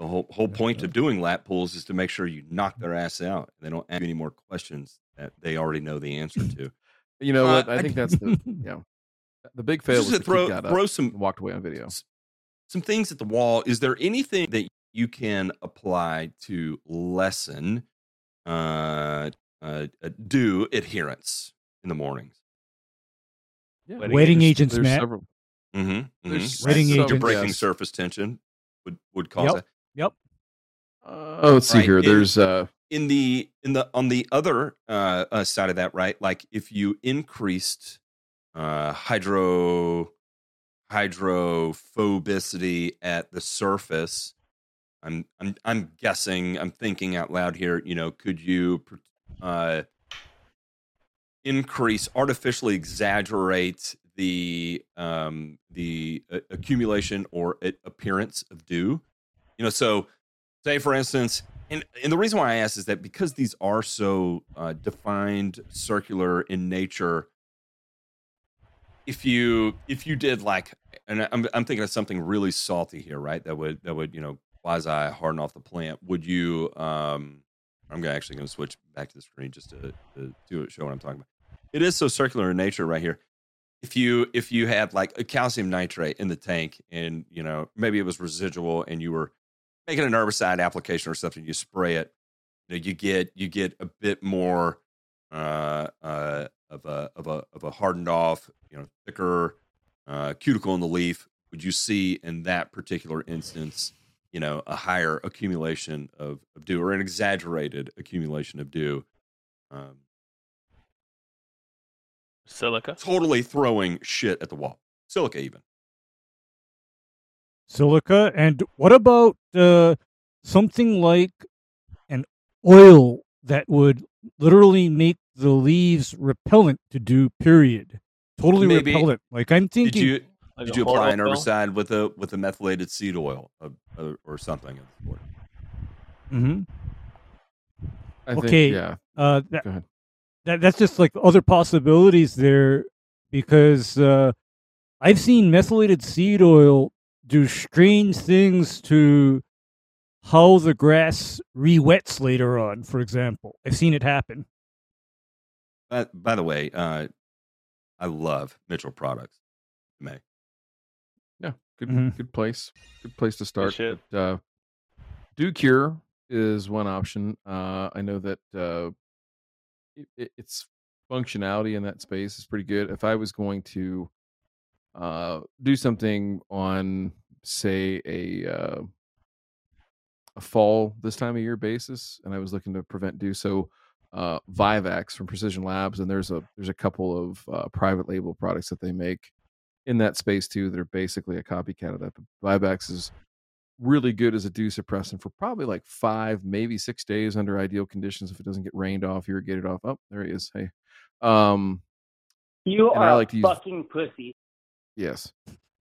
The whole whole point of doing lap pulls is to make sure you knock their ass out. They don't ask you any more questions that they already know the answer to. You know Uh, what? I I think that's the yeah. The big fail Just was to throw throw some walked away on video. some things at the wall. Is there anything that you can apply to lessen uh, uh, uh, dew adherence in the mornings? Yeah, Wetting Wetting there's- agents, there's Matt. several- Mm-hmm. There's Wetting agents. You're breaking yes. surface tension would would cause Yep. that. Yep. Uh, oh, let's see Right, here. and- There's uh in the in the on the other uh, uh side of that right like if you increased uh hydro hydrophobicity at the surface i'm i'm i'm guessing i'm thinking out loud here you know could you uh increase artificially exaggerate the um the uh, accumulation or appearance of dew you know so say for instance and and the reason why I ask is that because these are so uh, defined, circular in nature. If you if you did like, and I'm I'm thinking of something really salty here, right? That would that would you know quasi harden off the plant. Would you? um I'm gonna actually going to switch back to the screen just to, to it, show what I'm talking about. It is so circular in nature, right here. If you if you had like a calcium nitrate in the tank, and you know maybe it was residual, and you were making an herbicide application or something, you spray it, you know, you get you get a bit more uh, uh, of a of a of a hardened off, you know, thicker uh, cuticle in the leaf. Would you see in that particular instance, you know, a higher accumulation of, of dew or an exaggerated accumulation of dew? Um, Silica. totally throwing shit at the wall. Silica, even. silica. And what about uh, something like an oil that would literally make the leaves repellent to dew Period. Totally Maybe- repellent. Like I'm Did thinking. You Like did you apply an horror film? herbicide with a with a methylated seed oil uh, uh, or something? of the sort? Mhm. I think Okay. yeah. Uh, that, Go ahead. that that's just like other possibilities there because uh, I've seen methylated seed oil do strange things to how the grass re-wets later on. For example, I've seen it happen. By, by the way, uh, I love Mitchell products. May Yeah, good Mhm. good place. Good place to start. shit. But, uh, Dew Cure is one option. Uh, I know that uh, it, it, its functionality in that space is pretty good. If I was going to uh, do something on, say, a uh, a fall this time of year basis, and I was looking to prevent dew. So uh, Vivax from Precision Labs, and there's a there's a couple of uh, private label products that they make in that space too that are basically a copycat of that. But Vivax is really good as a dew suppressant for probably like five, maybe six days under ideal conditions if it doesn't get rained off, irrigated off. Oh, there he is. Hey, um, you are I like to use- fucking pussy. Yes.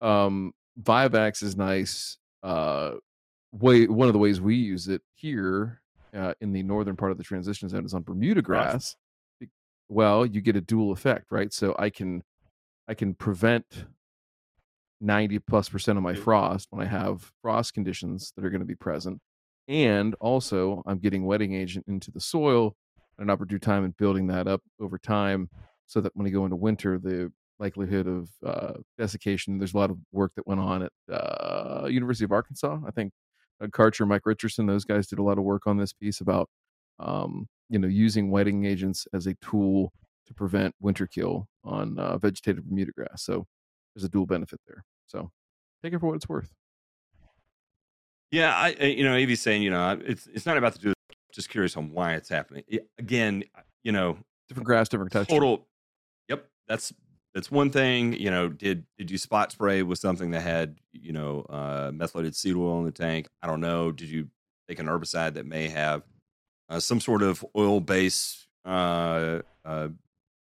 Um Vivax is nice. Uh way one of the ways we use it here uh, in the northern part of the transition zone is on Bermuda grass. Well, you get a dual effect, right? So I can I can prevent 90 plus percent of my frost when I have frost conditions that are going to be present. And also I'm getting wetting agent into the soil at an opportune time and building that up over time so that when we go into winter, the likelihood of uh, desiccation. There's a lot of work that went on at uh, University of Arkansas. I think Doug Karcher, Mike Richardson, those guys did a lot of work on this piece about um, you know using wetting agents as a tool to prevent winter kill on uh, vegetative Bermuda grass. So there's a dual benefit there. So take it for what it's worth. Yeah, I I- you know, Evie's saying, you know, it's it's not about the dew. Just curious on why it's happening. Again, you know, Different grass, different texture. total. Yep, that's that's one thing. You know, did did you spot spray with something that had you know uh, methylated seed oil in the tank? I don't know. Did you take an herbicide that may have uh, some sort of oil base uh, uh,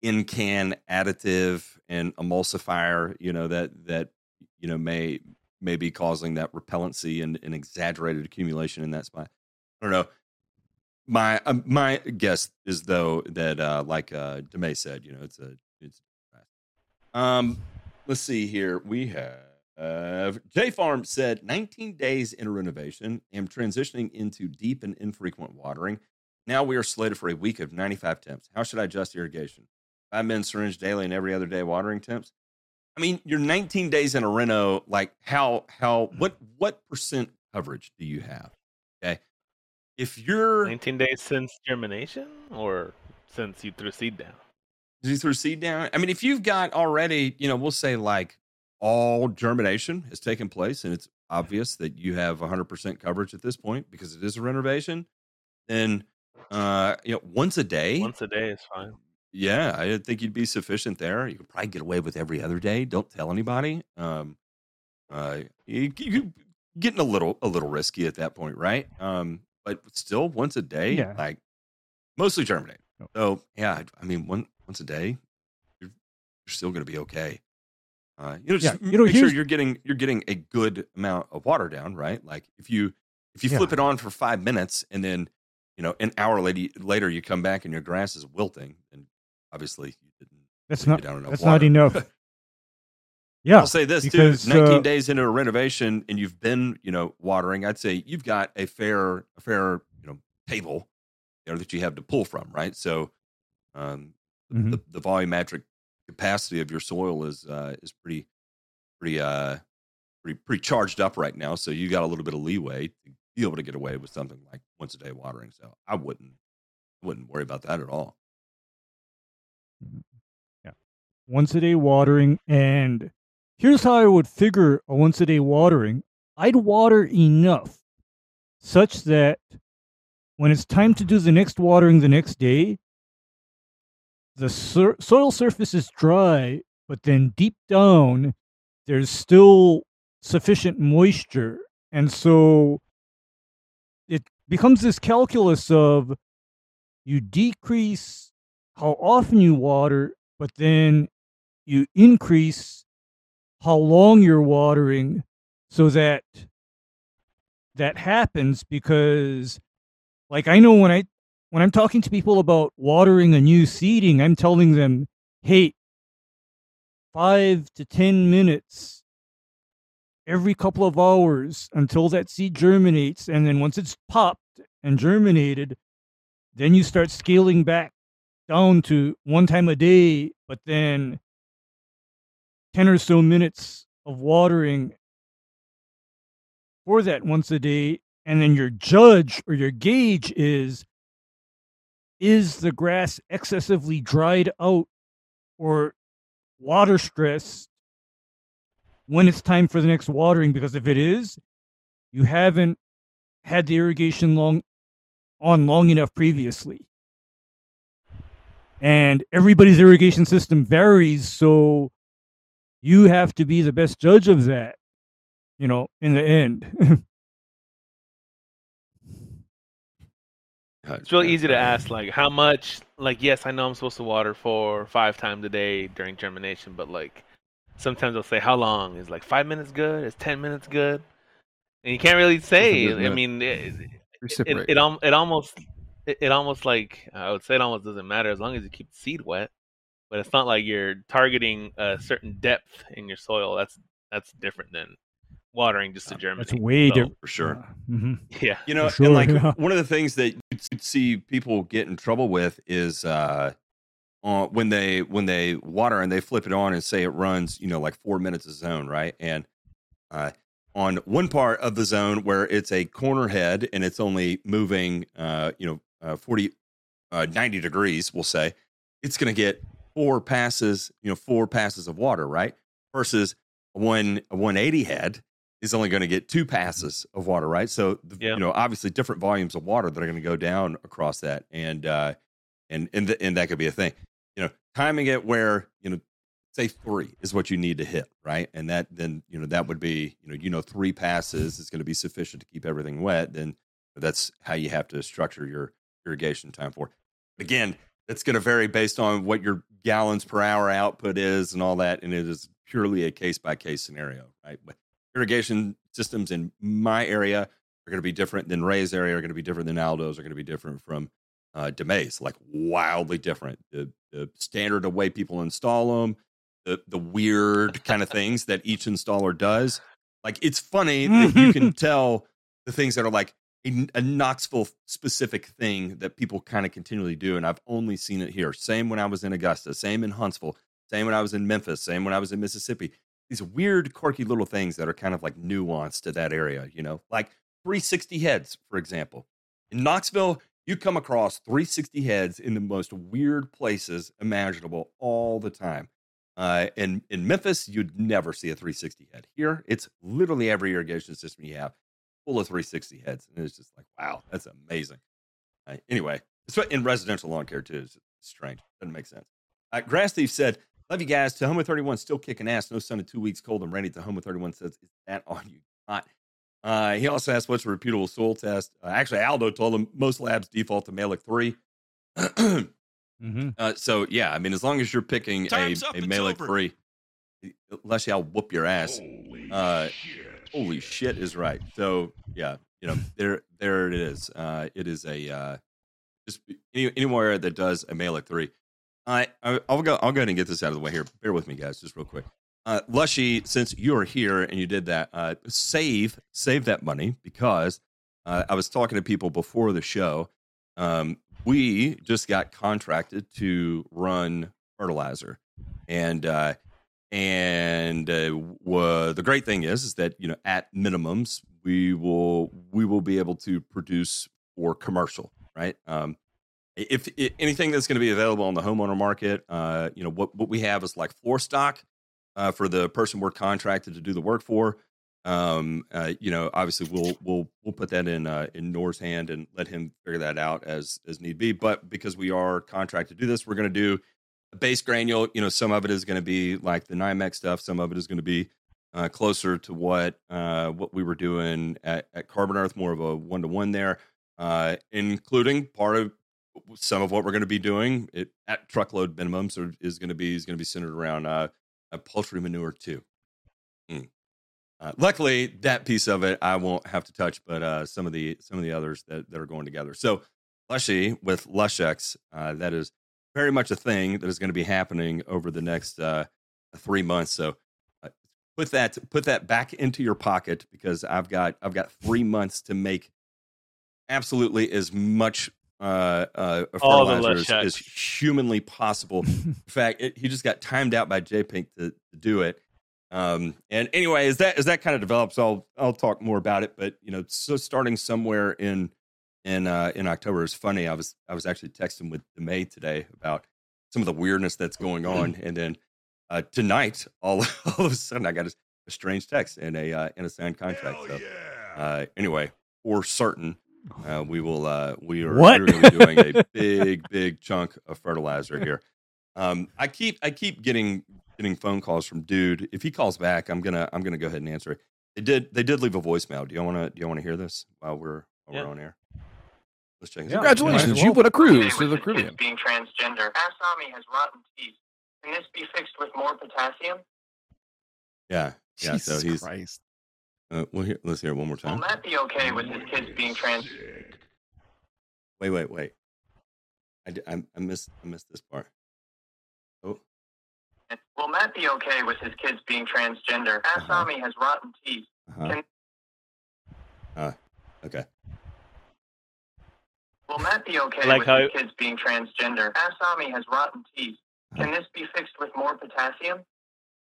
in can additive and emulsifier? You know that that you know may may be causing that repellency and, and exaggerated accumulation in that spot. I don't know. My um, my guess is though that uh, like uh, Demay said, you know, it's a it's. Um, let's see here. We have J Farm said 19 days in renovation. Am transitioning into deep and infrequent watering. Now we are slated for a week of 95 temps. How should I adjust irrigation? Five minutes syringe daily and every other day watering temps. I mean, you're 19 days in a reno. Like how how what what percent coverage do you have? Okay, if you're 19 days since germination or since you threw seed down? Did you throw seed down? I mean, if you've got already, you know, we'll say like all germination has taken place and it's obvious that you have 100% coverage at this point because it is a renovation, then, uh, you know, once a day, Once a day is fine. Yeah, I think you'd be sufficient there. You could probably get away with every other day. Don't tell anybody. Um, uh, you, you getting a little a little risky at that point, right? Um, but still, once a day, Yeah. like mostly germinate. Oh. So yeah, I- I mean, one once a day, you're, you're still going to be okay. Uh, you know, just Yeah, you know, make sure you're getting you're getting a good amount of water down, right? Like if you if you Yeah. flip it on for five minutes and then you know an hour later later you come back and your grass is wilting, and obviously you didn't. That's not down enough that's water. not enough. Yeah, I'll say this because, too: 19 uh, days into a renovation, and you've been, you know, watering. I'd say you've got a fair, a fair, you know, table, you know, that you have to pull from, right? So, um, Mhm. the, the volumetric capacity of your soil is uh, is pretty, pretty, uh, pretty, pretty charged up right now. So you got a little bit of leeway to be able to get away with something like once a day watering. So I wouldn't, wouldn't worry about that at all. Once a day watering. And here's how I would figure a once a day watering I'd water enough such that when it's time to do the next watering the next day, the sur- soil surface is dry, but then deep down, there's still sufficient moisture. And so it becomes this calculus of you decrease how often you water, but then you increase how long you're watering so that that happens because like I know when I when I'm talking to people about watering a new seeding, I'm telling them, "Hey, 5 to 10 minutes every couple of hours until that seed germinates and then once it's popped and germinated, then you start scaling back down to one time a day, but then 10 or so minutes of watering for that once a day. And then your judge or your gauge is is the grass excessively dried out or water stressed when it's time for the next watering? Because if it is, you haven't had the irrigation long on long enough previously. And everybody's irrigation system varies, so you have to be the best judge of that, you know, in the end. It's really easy to ask, like, how much, like, yes, I know I'm supposed to water for five times a day during germination, but, like, sometimes they'll say, how long? Is, like, five minutes good? Is 10 minutes good? And you can't really say. I mean, it, it, it, it, it almost, it, it almost, like, I would say it almost doesn't matter as long as you keep the seed wet. But it's not like you're targeting a certain depth in your soil. That's that's different than watering just to germinate. It's way So, different. for sure. hmm Yeah. You know, For and like yeah. one of the things that you'd see people get in trouble with is uh, uh, when they when they water and they flip it on and say it runs, you know, like four minutes a zone, right? And uh, on one part of the zone where it's a corner head and it's only moving, uh, you know, uh, 40, uh, 90 degrees, we'll say, it's going to get four passes, you know, four passes of water, right? Versus when a 180 head is only going to get two passes of water, right? So, the, Yeah. you know, obviously different volumes of water that are going to go down across that, and uh, and and th- and that could be a thing. You know, timing it where you know, say three is what you need to hit, right? And that then you know that would be you know you know three passes is going to be sufficient to keep everything wet. Then that's how you have to structure your irrigation time for. Again, it's going to vary based on what your gallons per hour output is and all that, and it is purely a case by case scenario, right? But irrigation systems in my area are going to be different than Ray's area, are going to be different than Aldo's, are going to be different from uh, DeMay's, like wildly different. The, the standard of way people install them, the the weird kind of things that each installer does. Like it's funny that you can tell the things that are like a, a Knoxville specific thing that people kind of continually do, and I've only seen it here. Same when I was in Augusta, same in Huntsville, same when I was in Memphis, same when I was in Mississippi. These weird, quirky little things that are kind of like nuanced to that area, you know, like 360 heads, for example. In Knoxville, you come across 360 heads in the most weird places imaginable all the time. Uh, in in Memphis, you'd never see a 360 head. Here, it's literally every irrigation system you have full of 360 heads, and it's just like, wow, that's amazing. Uh, anyway, it's what- in residential lawn care too. It's strange. Doesn't make sense. Uh, Grass Thief said, "Love you guys." Tahoma 31 still kicking ass. No sun in two weeks, cold and rainy. Tahoma 31 says, "Is that on you?" Not. Uh, he also asked, "What's a reputable soil test?" Uh, actually, Aldo told him most labs default to Mehlich three. hmm Uh, so yeah, I mean, as long as you're picking a, Time's up, a it's Mehlich over. three, unless y'all whoop your ass. Holy shit is right. So yeah, you know, there there it is. Uh, it is a uh, just any, anywhere that does a Mehlich three. I I- I'll go I'll go ahead and get this out of the way here. Bear with me, guys, just real quick. Uh, Lushy, since you're here and you did that, uh, save save that money because uh, I was talking to people before the show. Um, we just got contracted to run fertilizer, and uh, and uh, the great thing is is that you know at minimums we will we will be able to produce for commercial, right? Um, if, if anything that's going to be available on the homeowner market, uh, you know what what we have is like floor stock uh, for the person we're contracted to do the work for. Um, uh, you know, obviously we'll we'll we'll put that in uh, in Nor's hand and let him figure that out as as need be. But because we are contracted to do this, we're going to do base granule. You know, some of it is going to be like the NIMEX stuff. Some of it is going to be uh, closer to what uh, what we were doing at, at Carbon Earth, more of a one to one there, uh, including part of some of what we're going to be doing it, at truckload minimums are, is going to be is going to be centered around uh, a poultry manure too. Mm. Luckily, that piece of it I won't have to touch, but uh, some of the some of the others that, that are going together. So, Lushy with Lushex, uh, that is very much a thing that is going to be happening over the next uh, three months. So, uh, put that put that back into your pocket because I've got I've got three months to make absolutely as much uh, uh, as, humanly possible. In fact, it, he just got timed out by JPink to, to do it. Um, and anyway, as that as that kind of develops, I'll I'll talk more about it. But you know, so starting somewhere in in uh, in October is funny. I was I was actually texting with the May today about some of the weirdness that's going on, and then uh, tonight, all all of a sudden, I got a, a strange text and a uh, and a signed contract. So uh, anyway, for certain uh, we will uh, we are What? we're going to be doing a big big chunk of fertilizer here. Um, I keep I keep getting getting phone calls from dude. If he calls back, I'm gonna I'm gonna go ahead and answer it. They did they did leave a voicemail. Do you want to do you want to hear this while we're while Yeah. we're on air? Let's check. Yeah. Congratulations, you well. won a cruise to the his Caribbean. being transgender, Asami has rotten teeth. Can this be fixed with more potassium? Yeah, yeah. so Jesus he's Christ. uh, well, here, let's hear it one more time. Will time. that be okay with his kids being trans? Wait, wait, wait. I, di- I, I missed I missed this part. Oh, Will Matt be okay with his kids being transgender? Uh-huh. Asami has rotten teeth. uh-huh. Can- Uh, okay. Will Matt be okay like with how his kids being transgender? Asami has rotten teeth. Can this be fixed with more potassium?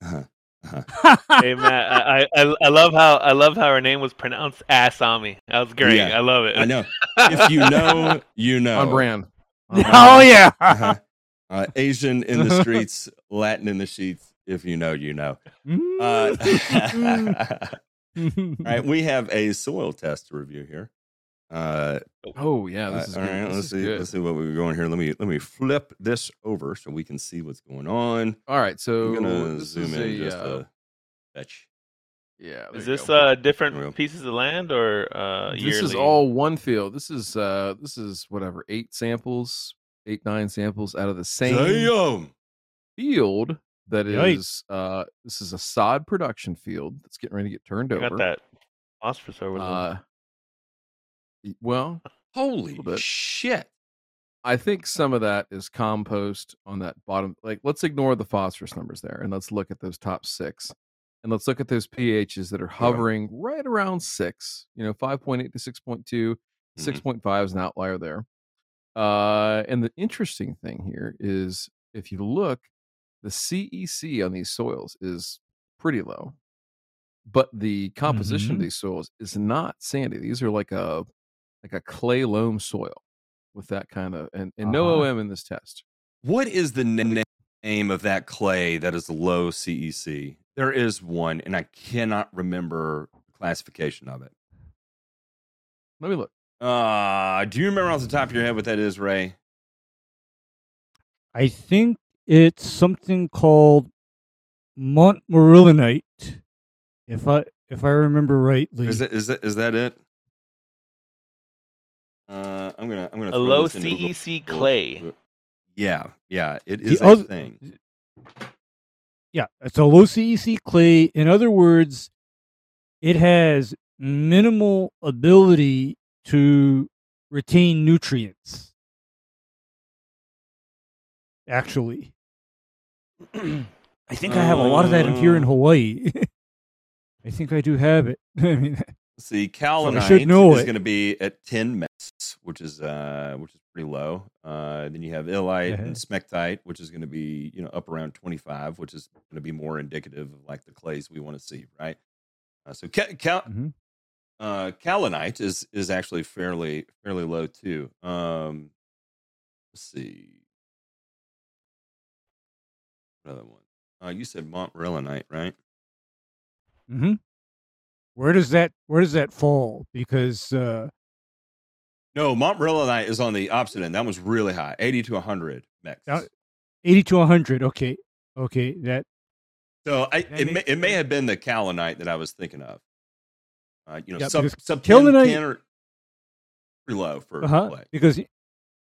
Uh-huh. Uh-huh. hey Matt, I, I I love how I love how her name was pronounced Asami. That was great. Yeah. I love it. I know. If you know, you know. On brand. On brand. oh yeah. Uh-huh. Uh, Asian in the streets, Latin in the sheets. If you know, you know. Uh, all right, we have a soil test to review here. Uh, Oh yeah, this is all good. right, This let's is see. good. Let's see what we're going here. Let me let me flip this over so we can see what's going on. All right, so I'm gonna zoom in a, just uh, to fetch. yeah. is this uh There we go. different pieces of land or uh this yearly? is all one field. This is uh this is whatever eight samples, eight nine samples out of the same Damn. field that Yikes. is uh this is a sod production field that's getting ready to get turned I over. got that phosphorus over there. Uh, y- well, Holy shit. I think some of that is compost on that bottom. Like, let's ignore the phosphorus numbers there and let's look at those top six. And let's look at those pHs that are hovering right around six, you know, 5.8 to 6.2. 6.5 is an outlier there. Uh, and the interesting thing here is if you look, the CEC on these soils is pretty low, but the composition of Mhm. these soils is not sandy. These are like a like a clay loam soil with that kind of and, and no Uh-huh. OM in this test. What is the na- name of that clay that is low CEC? There is one, and I cannot remember the classification of it. Let me look. Uh, do you remember off the top of your head what that is, Ray? I think it's something called Montmorillonite, if I if I remember rightly. Is that is that is that it? Uh, I'm gonna I'm gonna a low this into Google. CEC clay. Yeah, yeah, it is a other- thing. Yeah, it's a low CEC clay. In other words, it has minimal ability to retain nutrients. Actually, I think I have a lot of that in here in Uh. Hawaii. I think I do have it. I mean, see, I kaolinite should know is going to be at 10 megs, which is uh, which is pretty low. Uh, then you have illite and smectite, which is going to be you know up around 25, which is going to be more indicative of like the clays we want to see, right? Uh, so ca- cal- Mhm. uh, kaolinite is is actually fairly fairly low too. Um, let's see, another one. Uh, you said Montmorillonite, right? hmm Where does that Where does that fall? Because uh, No, Montmorillonite is on the opposite end. That one's really high, 80 to 100 megs. That- eighty to hundred. Okay, okay, that So I, That it, may, it may have been the kaolinite that I was thinking of. Uh, you know, Yeah, sub, sub 10, 10 or pretty low for uh huh. clay. Because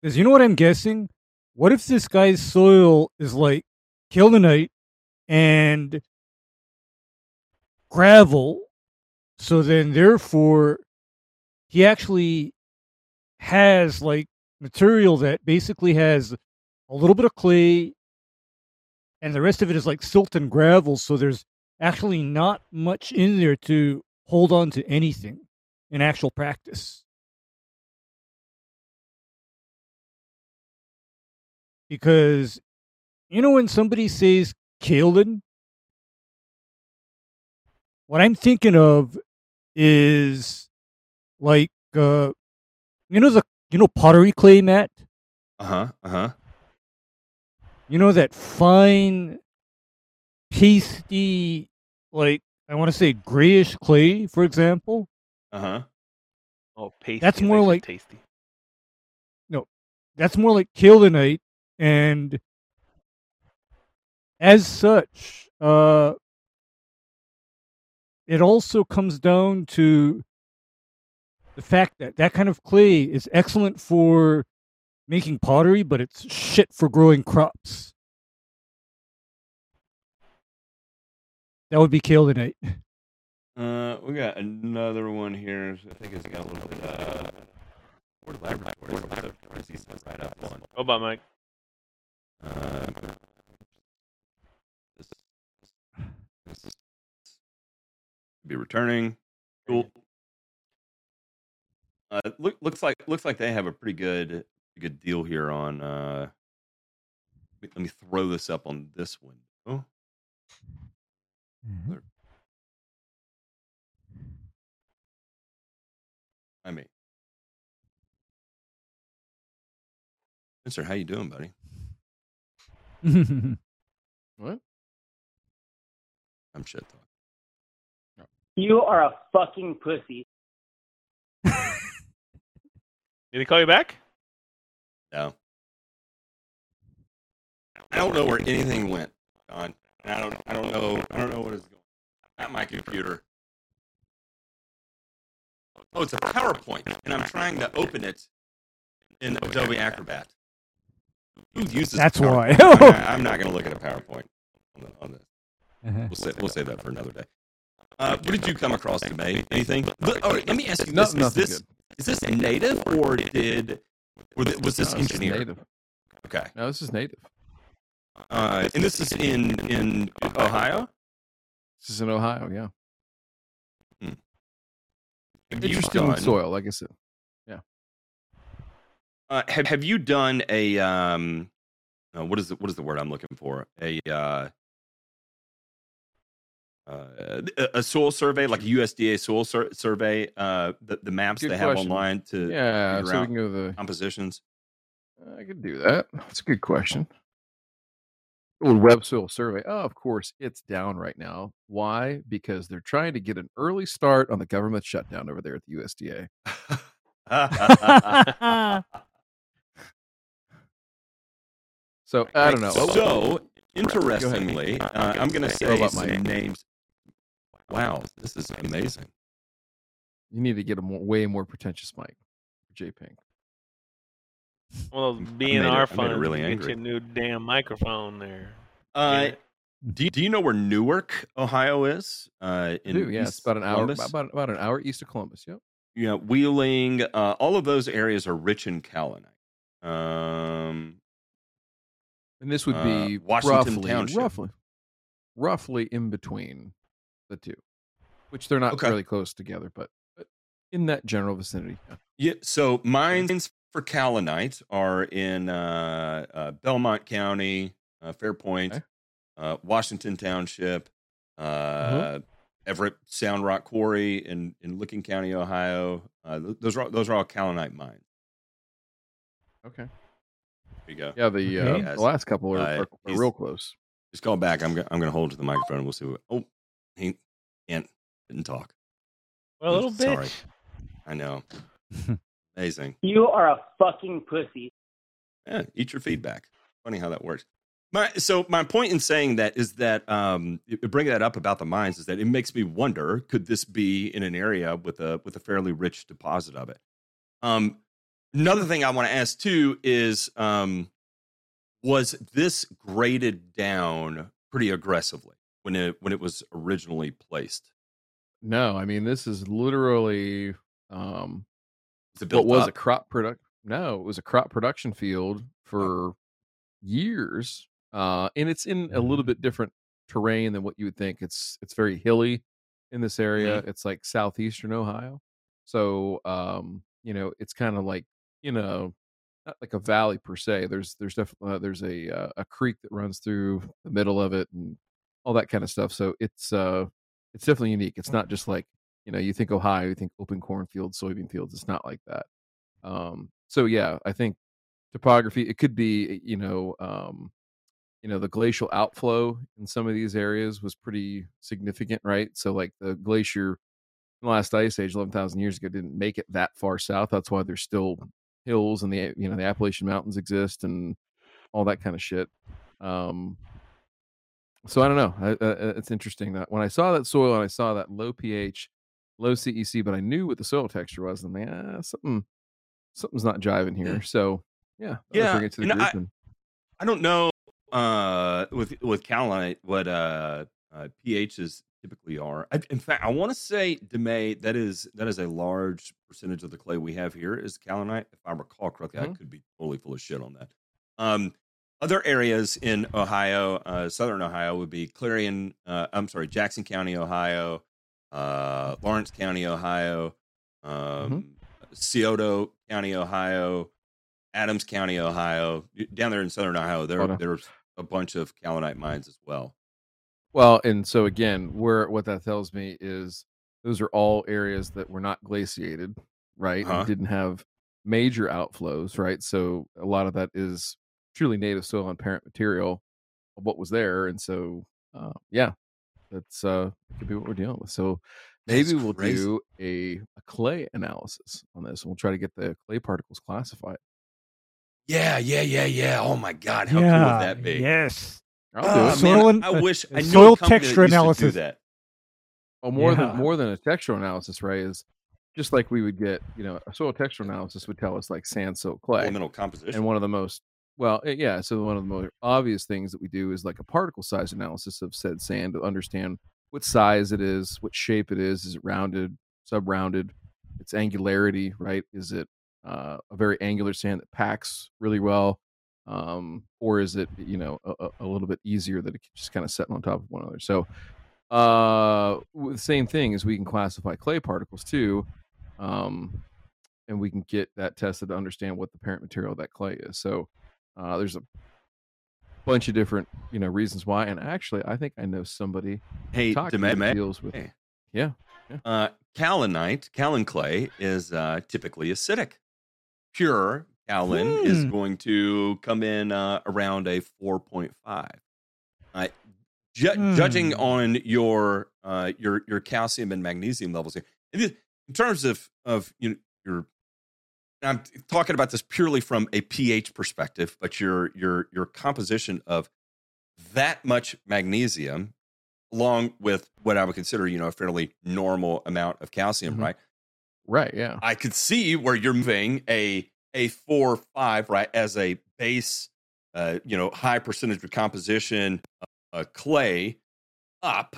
because you know what I'm guessing. What if this guy's soil is like killinite and gravel? So then, therefore, he actually has like material that basically has a little bit of clay, and the rest of it is like silt and gravel. So there's actually not much in there to hold on to anything in actual practice. Because you know when somebody says kaolin, what I'm thinking of is like uh you know the you know pottery clay, Matt? Uh huh. Uh huh. You know that fine pasty like I want to say grayish clay, for example? Uh huh. Oh, pasty. That's more thought you said like- tasty. No, that's more like Kildonite, and as such, uh, it also comes down to the fact that that kind of clay is excellent for making pottery, but it's shit for growing crops. That would be kaolinite. Uh, we got another one here. I think it's got a little bit. Uh, where the laboratory? Where's the where's he right up one? How about Mike? Uh, this, this is be returning. Cool. Uh, look, looks like looks like they have a pretty good good deal here on. Uh, let me- throw this up on this window. I mean, Spencer, how you doing, buddy? What? I'm shit talking. You are a fucking pussy. Did he call you back? No. I don't know where anything went, John. And I don't I don't know I don't know what is going on. At my computer. Oh, it's a PowerPoint, and I'm trying to open it in Adobe Acrobat. Who uses That's why. I, am not going to look at a PowerPoint on, the, on this. Uh-huh. We'll say we'll save that for another day. Uh, what did you come across today? Anything? Look, oh, let me ask you No, this: Is nothing this good. Is this native or did was this No, this engineered? native. Okay. No, this is native. Uh, and this is in in Ohio. This is in Ohio. Yeah. You Interesting done- soil, like I said. Uh, have Have you done a um? uh, what is the what is the word I'm looking for? A uh, uh, a- soil survey, like a USDA soil sur- survey. Uh, the the maps Good they have question. online to Yeah, so we can go the compositions. I could do that. That's a good question. Little web soil survey. Oh, of course, it's down right now. Why? Because they're trying to get an early start on the government shutdown over there at the USDA. So I don't know. So interestingly, uh, I'm going to say some names. Wow, this is amazing. You need to get a more, way more pretentious mic for J Pink. One of those made her- I BNR made her really to angry. Get your new damn microphone there. Uh, Yeah. do you, Do you know where Newark, Ohio is? Uh, in do, yeah, about an hour Columbus? about about an hour east of Columbus. Yep. Yeah, Wheeling, uh, all of those areas are rich in kaolinite. Um, And this would Uh, be Washington roughly, Township. roughly, roughly in between the two, which they're not Okay. really close together, but, but in that general vicinity. yeah. yeah, so mines for kaolinite are in uh, uh, Belmont County, uh, Fairpoint, Okay. uh, Washington Township, uh, Uh-huh. Everett Sound Rock Quarry in, in Licking County, Ohio. Uh, those are all, those are all kaolinite mines. Okay. There you go. Yeah, the, uh, Okay. the last couple are, Uh, are, are real close. Just call back. I'm go- I'm going to hold to the microphone. and We'll see. What, oh, he can't didn't talk. Well, a little bit. Sorry. I know. Amazing. You are a fucking pussy. Yeah, eat your feedback. Funny how that works. My, so my point in saying that is that um, bringing that up about the mines is that it makes me wonder: could this be in an area with a with a fairly rich deposit of it? Um, another thing I want to ask too is: um, was this graded down pretty aggressively when it when it was originally placed? No, I mean this is literally um, what was up? a crop product. No, it was a crop production field for years, uh, and it's in a little bit different terrain than what you would think. It's it's very hilly in this area. It's like southeastern Ohio, so um, you know it's kind of like you know not like a valley per se. There's there's definitely uh, there's a uh, a creek that runs through the middle of it and all that kind of stuff. So it's uh it's definitely unique. It's not just like you know you think Ohio, you think open cornfields, soybean fields. It's not like that. Um, so yeah, I think topography. It could be you know um, you know the glacial outflow in some of these areas was pretty significant, right? So like the glacier the last ice age, eleven thousand years ago, didn't make it that far south. That's why there's still hills and the you know the Appalachian Mountains exist and all that kind of shit. Um, so I don't know. I, uh, it's interesting that when I saw that soil and I saw that low pH, low CEC, but I knew what the soil texture was, and man, ah, something something's not jiving here. So yeah, Yeah, bring it to the you know, I- and- I don't know uh, with with kaolinite what uh, uh, pHs typically are. I, in fact, I want to say Demay that is that is a large percentage of the clay we have here is kaolinite. If I recall correctly, I Mhm. could be totally full of shit on that. Um, other areas in Ohio, uh, southern Ohio, would be Clarion. Uh, I'm sorry, Jackson County, Ohio, uh, Lawrence County, Ohio, um, Scioto County, Ohio, Adams County, Ohio. Down there in southern Ohio, there on. there's a bunch of kaolinite mines as well. Well, and so again, where what that tells me is those are all areas that were not glaciated, right? Uh-huh. And didn't have major outflows, right? So a lot of that is truly native soil and parent material of what was there, and so uh, yeah, that's uh could be what we're dealing with. So maybe That's we'll crazy. do a, a clay analysis on this, and we'll try to get the clay particles classified. Yeah, yeah, yeah, yeah. Oh my god, how cool yeah. would that be? Yes. I'll Oh, do it. Soil and- I wish I knew soil a company that texture used do analysis. that. Well, more Yeah. than more than a textural analysis, right? Is just like we would get, you know, a soil texture analysis would tell us like sand, silt, clay, Elemental composition. and one of the most well, eh, yeah. So one of the most obvious things that we do is like a particle size analysis of said sand to understand what size it is, what shape it is. Is it rounded, sub-rounded? Its angularity, right? Is it uh, a very angular sand that packs really well, um, or is it you know a, a- little bit easier that it just kind of setting on top of one another? So uh the same thing is we can classify clay particles too um and we can get that tested to understand what the parent material of that clay is so uh there's a bunch of different you know reasons why and actually i think i know somebody hey, Demay, deals with Hey. yeah Uh, kaolinite, kaolin clay is uh, typically acidic. Pure kaolin is Hmm. going to come in uh, around a 4.5. Uh, ju- Judging Hmm. on your uh, your your calcium and magnesium levels here, in in terms of of you know, your, I'm talking about this purely from a pH perspective, but your your your composition of that much magnesium along with what I would consider, you know, a fairly normal amount of calcium, Mhm. right? right yeah I could see where you're moving a a four five right as a base, uh, you know, high percentage of composition uh, clay up,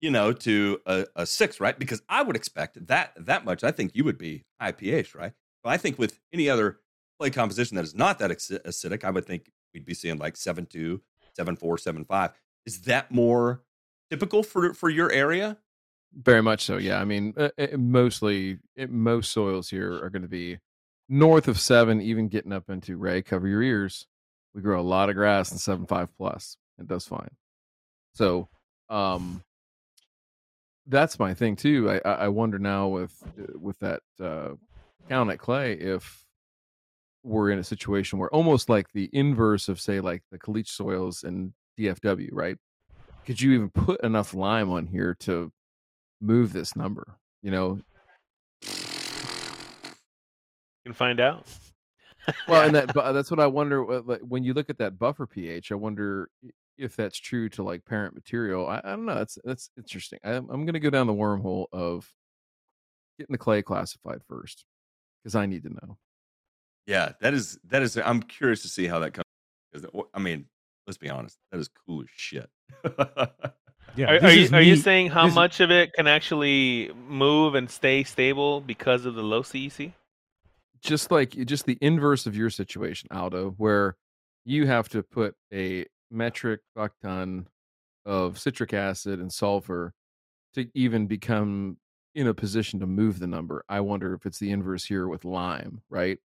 you know, to a, a six, right? Because I would expect that that much. I think you would be high pH, right? But I think with any other clay composition that is not that acidic, I would think we'd be seeing like seven two, seven four, seven five. Is that more typical for for your area? very much so yeah. I mean uh, uh, mostly uh, most soils here are going to be north of seven even getting up into ray cover your ears. We grow a lot of grass in seven five plus. It does fine. So um that's my thing too. I i I wonder now with uh, with that uh count at clay if we're in a situation where almost like the inverse of say like the caliche soils and dfw right? Could you even put enough lime on here to move this number you know? You can find out. well and that that's what i wonder uh, like, when you look at that buffer ph i wonder if that's true to like parent material. I, I don't know that's that's interesting. I, i'm going to go down the wormhole of getting the clay classified first because i need to know Yeah, that is that is. I'm curious to see how that comes. 'cause, I mean, let's be honest, that is cool as shit. Yeah. Are, are you are you saying how this is- much of it can actually move and stay stable because of the low CEC? just like just the inverse of your situation aldo where you have to put a metric buck ton of citric acid and sulfur to even become in a position to move the number i wonder if it's the inverse here with lime right?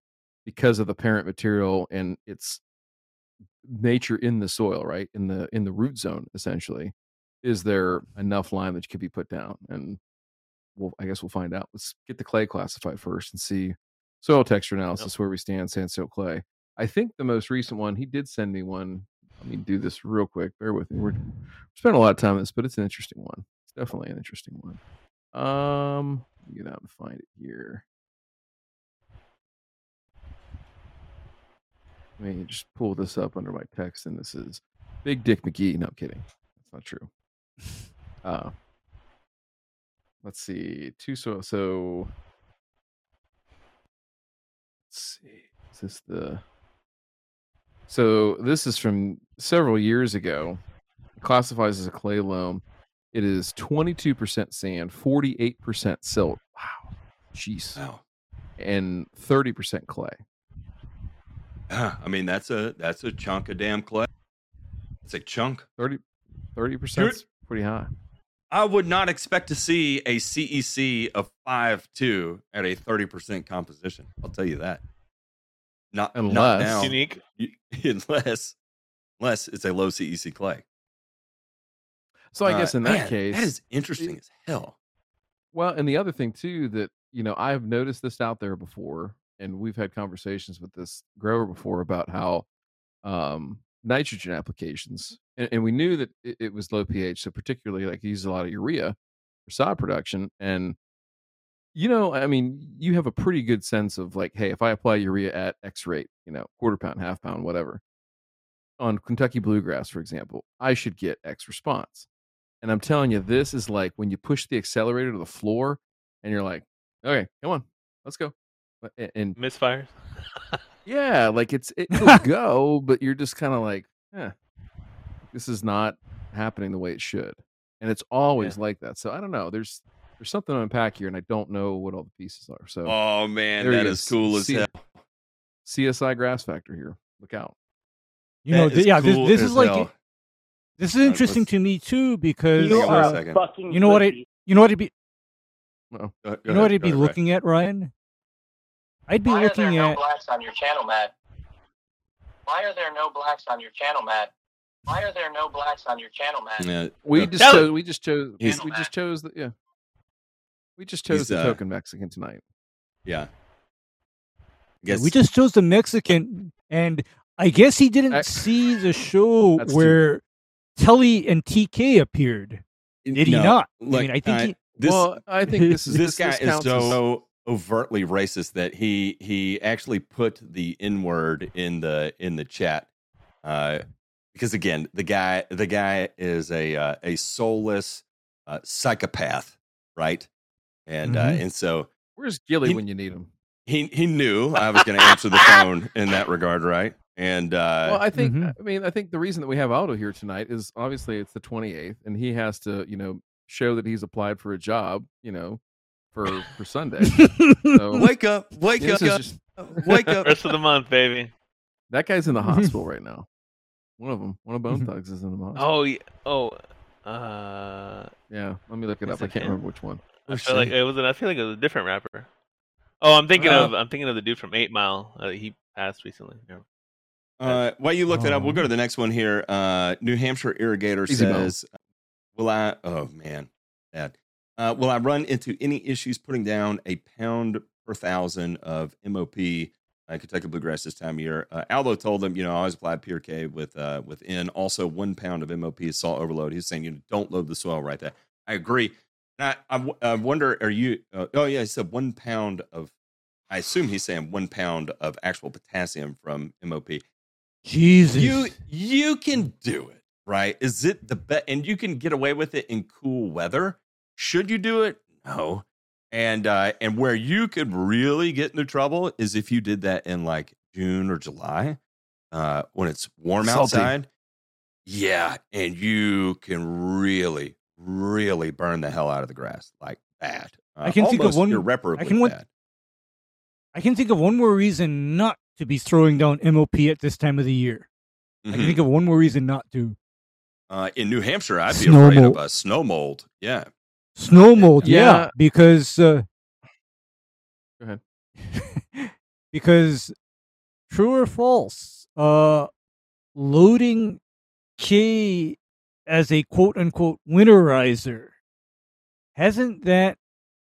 Because of the parent material and its nature in the soil right? In the in the root zone essentially. Is there enough lime that could be put down? And we'll i guess we'll find out. Let's get the clay classified first and see soil texture analysis where we stand sand soil clay. I think the most recent one he did send me one. Let me do this real quick. Bear with me. We're, we're spending a lot of time on this but it's an interesting one. It's definitely an interesting one Um, get out and find it here. Let me just pull this up under my text, and this is Big Dick McGee. No, I'm kidding. That's not true. Uh, let's see. Two so so. Let's see. Is this the? So this is from several years ago. It classifies as a clay loam. It is 22% sand, 48% silt. Wow. Jeez. Wow. And 30% clay. I mean that's a that's a chunk of damn clay. It's a chunk. 30 30% is pretty high. I would not expect to see a CEC of five two at a thirty percent composition. I'll tell you that. Not not Unless- now, Unique. unless unless it's a low CEC clay. So I Uh, guess in that man, case, that is interesting as hell. Well, and the other thing too that you know I've noticed this out there before, and we've had conversations with this grower before about how um, nitrogen applications, and, and we knew that it, it was low pH, so particularly like he uses a lot of urea for sod production, and you know, I mean, you have a pretty good sense of like, hey, if I apply urea at X rate, you know, quarter pound, half pound, whatever, on Kentucky bluegrass, for example, I should get X response. And I'm telling you, this is like when you push the accelerator to the floor and you're like, okay, come on, let's go. But- a- And Misfires. yeah, like it's it will go, but you're just kind of like, eh, this is not happening the way it should. And it's always like that. So I don't know. There's there's something to unpack here, and I don't know what all the pieces are. So Oh man, There he that is is. cool as See- hell. CSI Grass Factor here. Look out. You know, That th- is yeah, this, cool this as is like hell. This is interesting let's- to me too because You Hang on a are uh, a fucking you know what I pussy. you know what I'd be Go- go you know ahead, what I'd be ahead, Ray. looking at, Ryan? I'd be Why are there looking no at blacks on your channel, Matt? Why are there no blacks on your channel, Matt? Why are there no blacks on your channel, Matt? Yeah, We go- just chose. We just chose. He's- we just chose the yeah. We just chose He's, the uh, token Mexican tonight. yeah. I Yeah, guess we just chose the Mexican, and I guess he didn't I- see the show That's true. Where Telly and TK appeared. Did he no, not? I mean, I think I- he, this well, I think this is this guy is counts as- so overtly racist that he he actually put the n word in the in the chat uh because again the guy the guy is a uh, a soulless uh, psychopath right and uh Mhm. and so Where's Gilly He- when you need him? he he knew i was going to answer the phone in that regard right and uh Well, I think Mhm. I mean I think the reason that we have Aldo here tonight is obviously it's the 28th, and he has to you know show that he's applied for a job, you know, for for Sunday. So wake up wake up just wake up Rest of the month, baby. that guy's in the hospital right now. One of them, one of Bone Thugs, is in the hospital. Oh, yeah. oh. Uh, Yeah, let me look it up. I can't him? remember which one. I feel like it was. An, I feel like it was a different rapper. Oh, I'm thinking Uh, of. I'm thinking of the dude from Eight Mile. Uh, he passed recently. Yeah. Uh, while you look that up, we'll go to the next one here. Uh, New Hampshire irrigator Easy says, "Will I? Oh man, bad. Uh, will I run into any issues putting down a pound per thousand of MOP uh, Kentucky bluegrass this time of year?" Uh, Aldo told him, you know, I always apply PRK with uh, with N. Also, one pound of MOP is salt overload. He's saying, you know, don't load the soil right there. I agree. And I, I, I wonder, are you? Uh, oh yeah, he said one pound of. I assume he's saying one pound of actual potassium from MOP Jesus. you you can do it right? Is it the best and you can get away with it in cool weather. Should you do it? No. And uh and where you could really get into trouble is if you did that in like june or july uh when it's warm Salty. outside. Yeah and you can really really burn the hell out of the grass like bad. Uh, I can think of one- I can one- I can think of one more reason not to be throwing down MOP at this time of the year. I can Mhm. think of one more reason not to. uh in new hampshire i'd be Snow afraid mold. of a snow mold yeah Snow mold, yeah, Yeah. because uh, Go ahead. because true or false, uh, loading K as a quote unquote winterizer hasn't that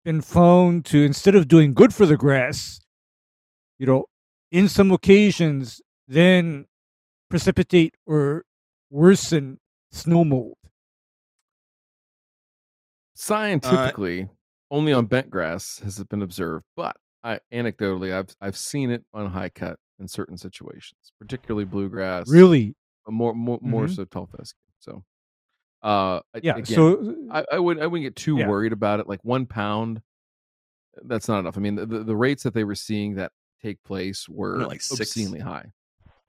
been found to instead of doing good for the grass, you know, in some occasions, then precipitate or worsen snow mold. Scientifically, only on bent grass has it been observed, but I anecdotally I've I've seen it on high cut in certain situations, particularly bluegrass. Really? uh, more more more Mhm. so tall fescue. So, uh, Yeah. again, so I, I would I wouldn't get too Yeah. worried about it. Like one pound, that's not enough. I mean, the, the, the rates that they were seeing that take place were like six? obscenely high.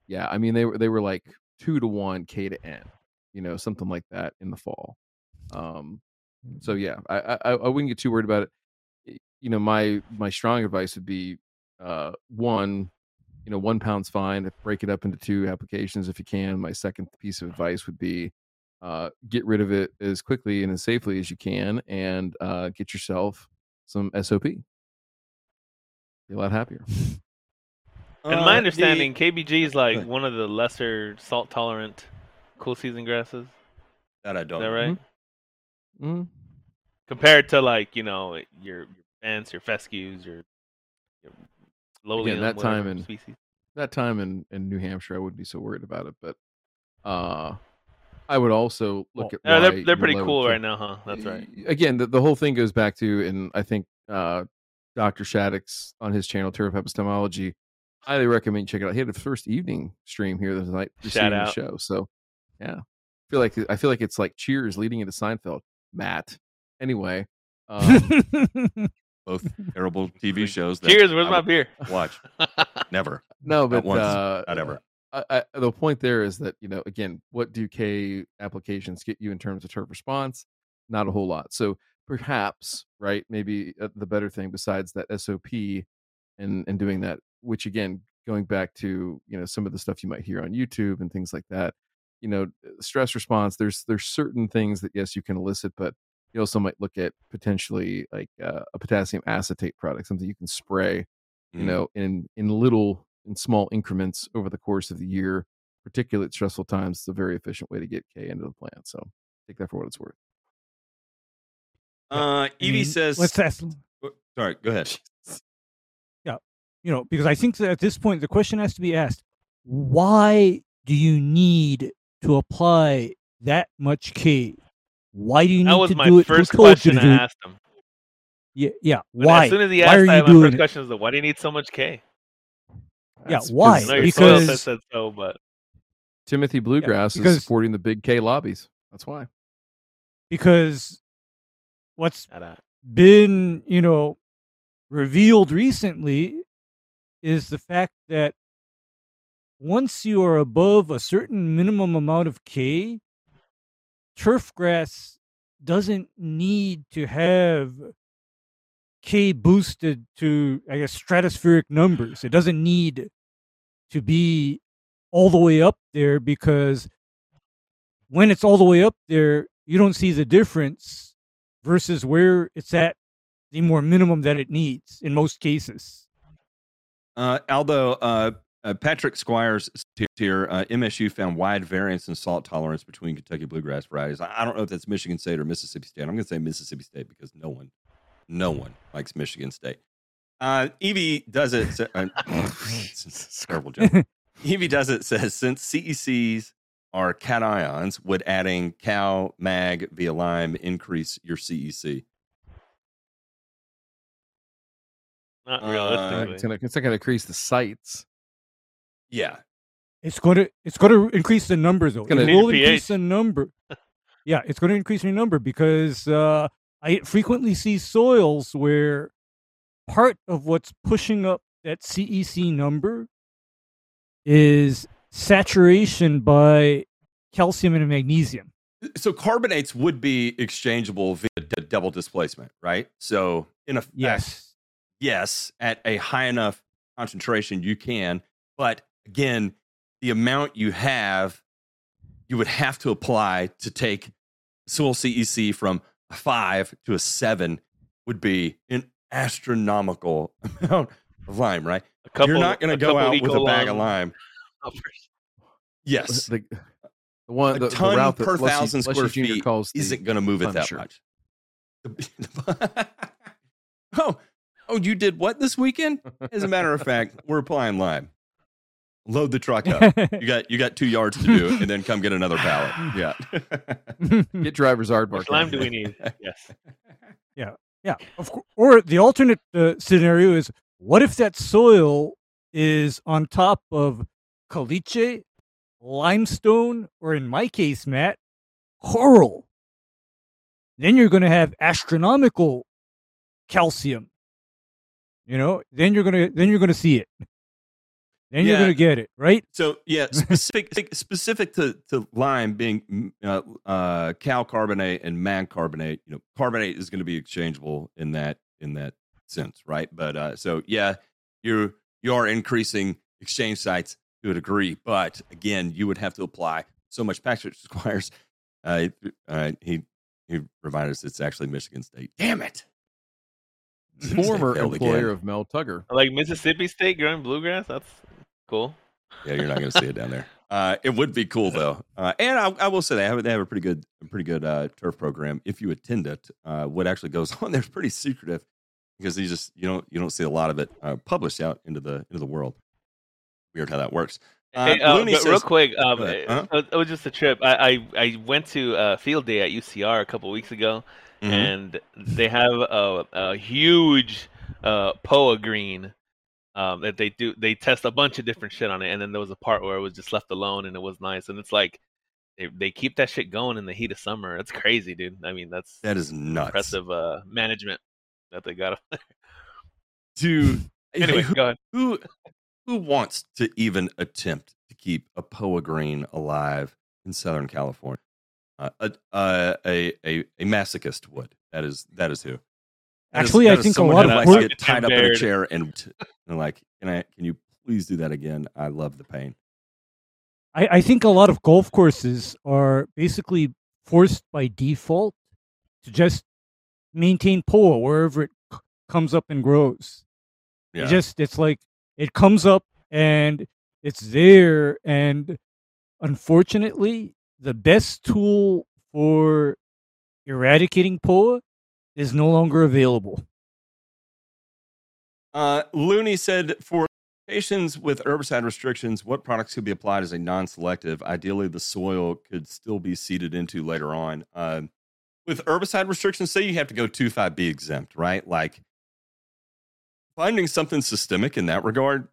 Yeah, I mean they were they were like two to one K to N, you know, something like that in the fall. Um, so yeah, I I, I I wouldn't get too worried about it. You know, my my strong advice would be, uh, one, you know, one pound's fine. Break it up into two applications if you can. My second piece of advice would be, uh, get rid of it as quickly and as safely as you can, and uh, get yourself some SOP. Be a lot happier. In Uh, my the- understanding, KBG is like one of the lesser salt tolerant cool season grasses. That I don't. that right? Mm. Compared to like you know your your bents, your fescues, your, your lowly that time in- species. that time in, in New Hampshire, I wouldn't be so worried about it. But uh, I would also look Well, at Yeah, why they're they're pretty cool K- right now, huh? That's right. Again, the, the whole thing goes back to, and I think uh, Dr. Shaddix on his channel, Turf Epistemology, highly recommend you check it out. He had a first evening stream here the night preceding the out. show. So, yeah, I feel like I feel like it's like Cheers leading into Seinfeld. Matt. Anyway, um, Both terrible TV shows. That Cheers. Where's I my beer? Watch never. no, but once, uh, not ever. I, I, the point there is that you know again what do k applications get you in terms of turf response not a whole lot so perhaps right maybe uh, the better thing besides that sop and and doing that which again going back to you know some of the stuff you might hear on youtube and things like that you know stress response there's there's certain things that yes you can elicit but you also might look at potentially like uh, a potassium acetate product something you can spray you Mm. know in in little in small increments over the course of the year particularly at stressful times it's a very efficient way to get k into the plant so take that for what it's worth Uh, I Evie mean, says. let's ask. Sorry, go ahead. You know, because I think that at this point the question has to be asked: Why do you need to apply that much K? Why do you need That was to my do it? Who first told you question I asked him. Yeah, yeah. When- Why? As soon as he asked that, my first it? question is, why do you need so much K? Yeah, why? I know because soil said so, but timothy bluegrass because- is supporting the big k lobbies that's why Because what's been, you know, revealed recently is the fact that once you are above a certain minimum amount of K, turf grass doesn't need to have K boosted to, I guess, stratospheric numbers. It doesn't need to be all the way up there because when it's all the way up there, you don't see the difference versus where it's at the more minimum that it needs in most cases. Uh, Aldo, uh, uh, Patrick Squires here, uh, MSU found wide variance in salt tolerance between Kentucky bluegrass varieties. I, I don't know if that's Michigan State or Mississippi State. I'm going to say Mississippi State because no one, no one likes Michigan State. Uh, Evie does it. sa- Uh, it's a terrible joke. Evie does it says since CECs are cations, would adding cal mag via lime increase your CEC? Not Uh, realistically. it's gonna it's not gonna increase the sites Yeah, It's going to it's going to increase the number though. gonna- it will increase the number. yeah, it's going to increase the number because uh, I frequently see soils where part of what's pushing up that CEC number is saturation by calcium and magnesium. so carbonates would be exchangeable via d- double displacement, right? So in effect, Yes. Yes, at a high enough concentration, you can. But again, the amount you have, you would have to apply to take soil CEC from a five to a seven would be an astronomical amount of lime, right? A couple, You're not going to go out with a bag of lime. Yes. the, the one A the, the ton route per Leslie- thousand Leslie square Jr. feet calls isn't going to move it that Punisher. much. oh, oh, you did what this weekend? As a matter of fact, we're applying lime. Load the truck up. You got you got two yards to do, and then come get another pallet. Yeah. get driver's aardvark Which lime do we need? Yes. Yeah, yeah, of course. Or the alternate uh, scenario is what if that soil is on top of caliche, limestone, or in my case, Matt, coral? Then you're going to have astronomical calcium. You know, then you're gonna then you're gonna see it. Then you're gonna get it right. So yeah, specific specific to, to lime being mm, uh, uh, cal carbonate and mag carbonate. You know, carbonate is going to be exchangeable in that in that sense, right? But uh, so yeah, you're you are increasing exchange sites to a degree, but again, you would have to apply so much Patrick Squires. Uh, uh, he he reminded us it's actually Michigan State. Damn it! Michigan State Former failed employer again. of Mel Tugger. Like Mississippi State growing bluegrass. That's cool. Yeah, you're not going to see it down there. Uh, it would be cool though, uh, and I, I will say they have they have a pretty good pretty good uh, turf program. If you attend it, uh, what actually goes on there is pretty secretive because you just you don't you don't see a lot of it uh, published out into the into the world. Weird how that works. Uh, Hey, uh, Looney but real quick, um, it, Uh-huh. it was just a trip. I, I, I went to uh, field day at UCR a couple weeks ago, Mhm. and they have a, a huge uh, POA green um, that they do. They test a bunch of different shit on it, and then there was a part where it was just left alone, and it was nice. And it's like they, they keep that shit going in the heat of summer. It's crazy, dude. I mean, that's that is nuts. impressive uh, management that they got. To anyway, who, go ahead. who who wants to even attempt to keep a poa green alive in Southern California? Uh, a, uh, a a a masochist would. That is that is who. That is- Actually, that I think a someone lot of likes to get tied up in a chair and, and like, can I? Can you please do that again? I love the pain. I, I think a lot of golf courses are basically forced by default to just maintain POA wherever it c- comes up and grows. It just it's like it comes up and it's there and unfortunately the best tool for eradicating POA is no longer available. Uh, Looney said for patients with herbicide restrictions, what products could be applied as a non-selective? Ideally, the soil could still be seeded into later on. Um, with herbicide restrictions, say you have to go 2,5-B exempt, right? Like finding something systemic in that regard,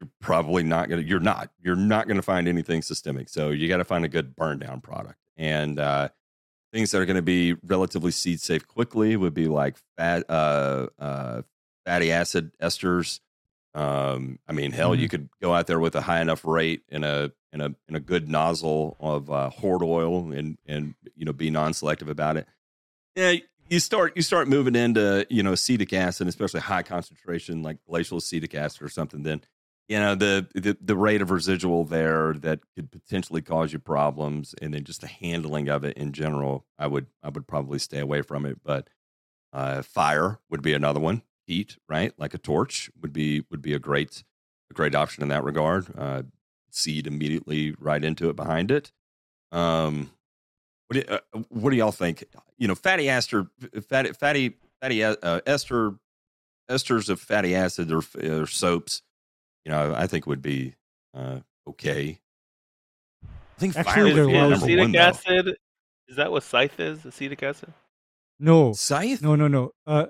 you're probably not going to, you're not, you're not going to find anything systemic. So you got to find a good burn down product. And, uh, things that are going to be relatively seed safe quickly would be like fat, uh, uh, fatty acid esters. Um, I mean, hell, you could go out there with a high enough rate in a in a in a good nozzle of uh, horde oil and and you know be non-selective about it. Yeah, you start you start moving into you know acetic acid, especially high concentration like glacial acetic acid or something. Then you know the, the the rate of residual there that could potentially cause you problems, and then just the handling of it in general. I would I would probably stay away from it, but uh, fire would be another one. Heat, right? Like a torch would be would be a great a great option in that regard. Uh, seed immediately right into it behind it. Um, what do, uh, what do y'all think? You know, fatty ester, fatty fatty fatty uh, ester esters of fatty acid or, or soaps. You know, I think would be uh, okay. I think Actually, fire they're would be number acetic one though. acid. Is that what scythe is? Acetic acid. No, Scythe? No, no, no. Uh,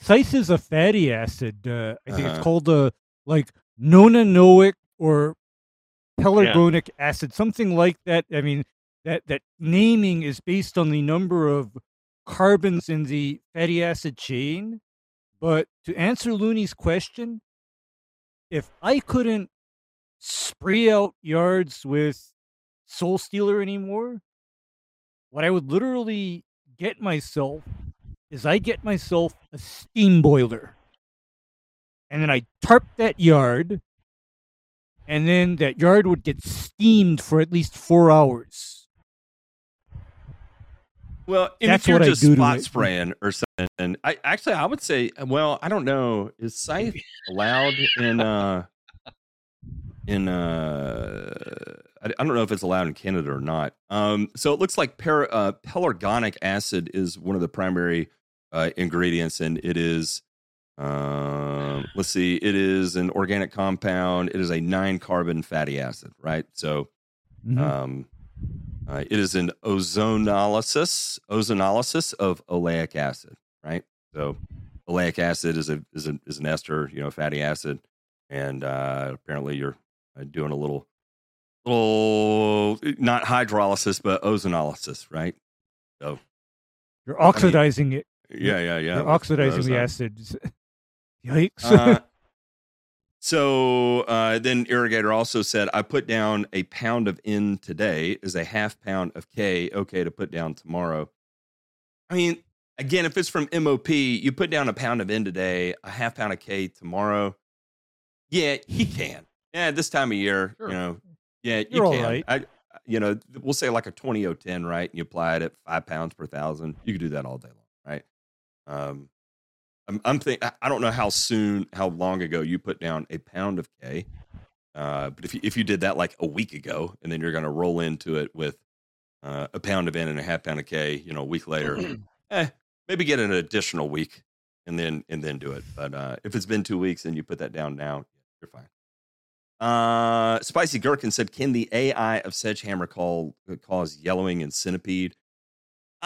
Scythe is a fatty acid. Uh, I think Uh-huh. it's called uh, like nonanoic or pelargonic acid, something like that. I mean, that that naming is based on the number of carbons in the fatty acid chain. But to answer Looney's question, if I couldn't spray out yards with Soul Stealer anymore, what I would literally get myself is I get myself a steam boiler. And then I tarp that yard. And then that yard would get steamed for at least four hours. Well, and That's if you're what I just do spot spraying or something, I actually I would say, well, I don't know, is scythe allowed in uh in uh I, I don't know if it's allowed in Canada or not. Um, so it looks like per, uh, pelargonic acid is one of the primary uh, ingredients, and it is. Um, let's see, it is an organic compound. It is a nine carbon fatty acid, right? So Mhm. um, uh, it is an ozonolysis, ozonolysis of oleic acid, right? So oleic acid is a is a is an ester, you know, fatty acid, and uh, apparently you're uh, doing a little little not hydrolysis but ozonolysis, right? So You're oxidizing it. yeah, yeah, yeah. You're oxidizing the acids. Yikes. Uh, so uh, then irrigator also said i put down a pound of n today is a half pound of k. Okay to put down tomorrow. I mean again if it's from mop you put down a pound of n today a half pound of k tomorrow. Yeah he can. Yeah this time of year Sure. you know yeah you You're all can. right. i you know we'll say like a 20010 right? And you apply it at five pounds per thousand. You could do that all day long right? Um I'm, I'm think I- don't know how soon, how long ago you put down a pound of K, uh, but if you, if you did that like a week ago, and then you're going to roll into it with uh, a pound of N and a half pound of K, you know, a week later, eh, maybe get an additional week and then and then do it. But uh, if it's been two weeks and you put that down now, you're fine. Uh, Spicy Gherkin said, "Can the AI of Sedgehammer call cause yellowing and centipede?"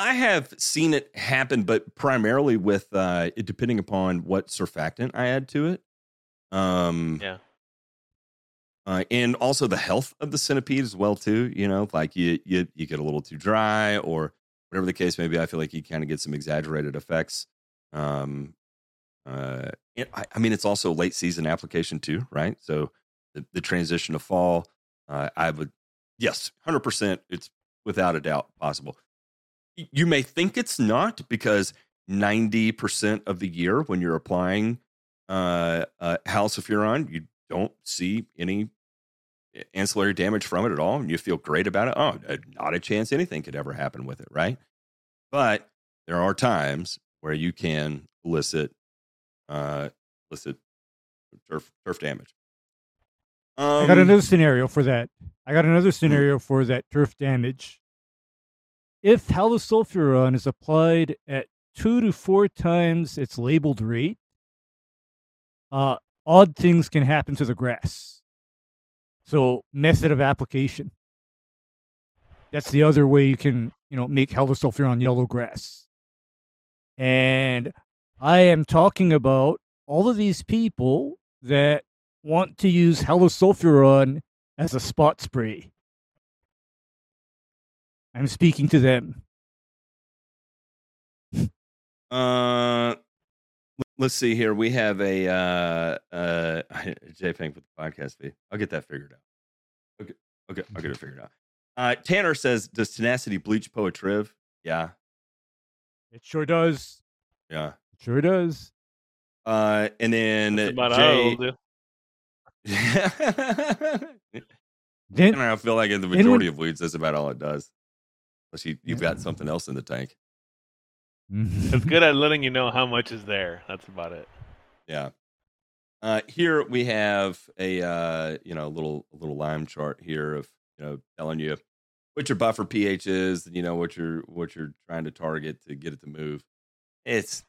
I have seen it happen, but primarily with uh, it depending upon what surfactant I add to it. Um, Yeah. uh, and also the health of the centipede as well too. You know, like you you you get a little too dry or whatever the case may be. I feel like you kind of get some exaggerated effects. Um, uh, I, I mean, it's also late season application too, right? So the, the transition to fall, uh, I would yes, hundred percent. It's without a doubt possible. You may think it's not because ninety percent of the year when you're applying uh, uh, halosulfuron, you don't see any ancillary damage from it at all, and you feel great about it. Oh, uh, not a chance anything could ever happen with it, right? But there are times where you can elicit uh, elicit turf turf damage. Um, I got another scenario for that. I got another scenario for that turf damage. If halosulfuron is applied at two to four times its labeled rate, uh, odd things can happen to the grass. So, method of application. That's the other way you can, you know, make halosulfuron yellow grass. And I am talking about all of these people that want to use halosulfuron as a spot spray. I'm speaking to them. Uh, let's see here. We have a uh, uh, Jay Pink with the podcast fee. I'll get that figured out. Okay, okay, I'll get it figured out. Uh, Tanner says, "Does tenacity bleach Poa triv?" Yeah, It sure does. yeah. It sure does. Uh, and then That's about Jay. it'll do. Then and I feel like in the when- majority of weeds, that's about all it does. Unless you, you've got something else in the tank. It's good at letting you know how much is there. That's about it. Yeah. Uh, here we have a uh, you know little a little line chart here of you know telling you what your buffer pH is, and you know what you're what you're trying to target to get it to move. It's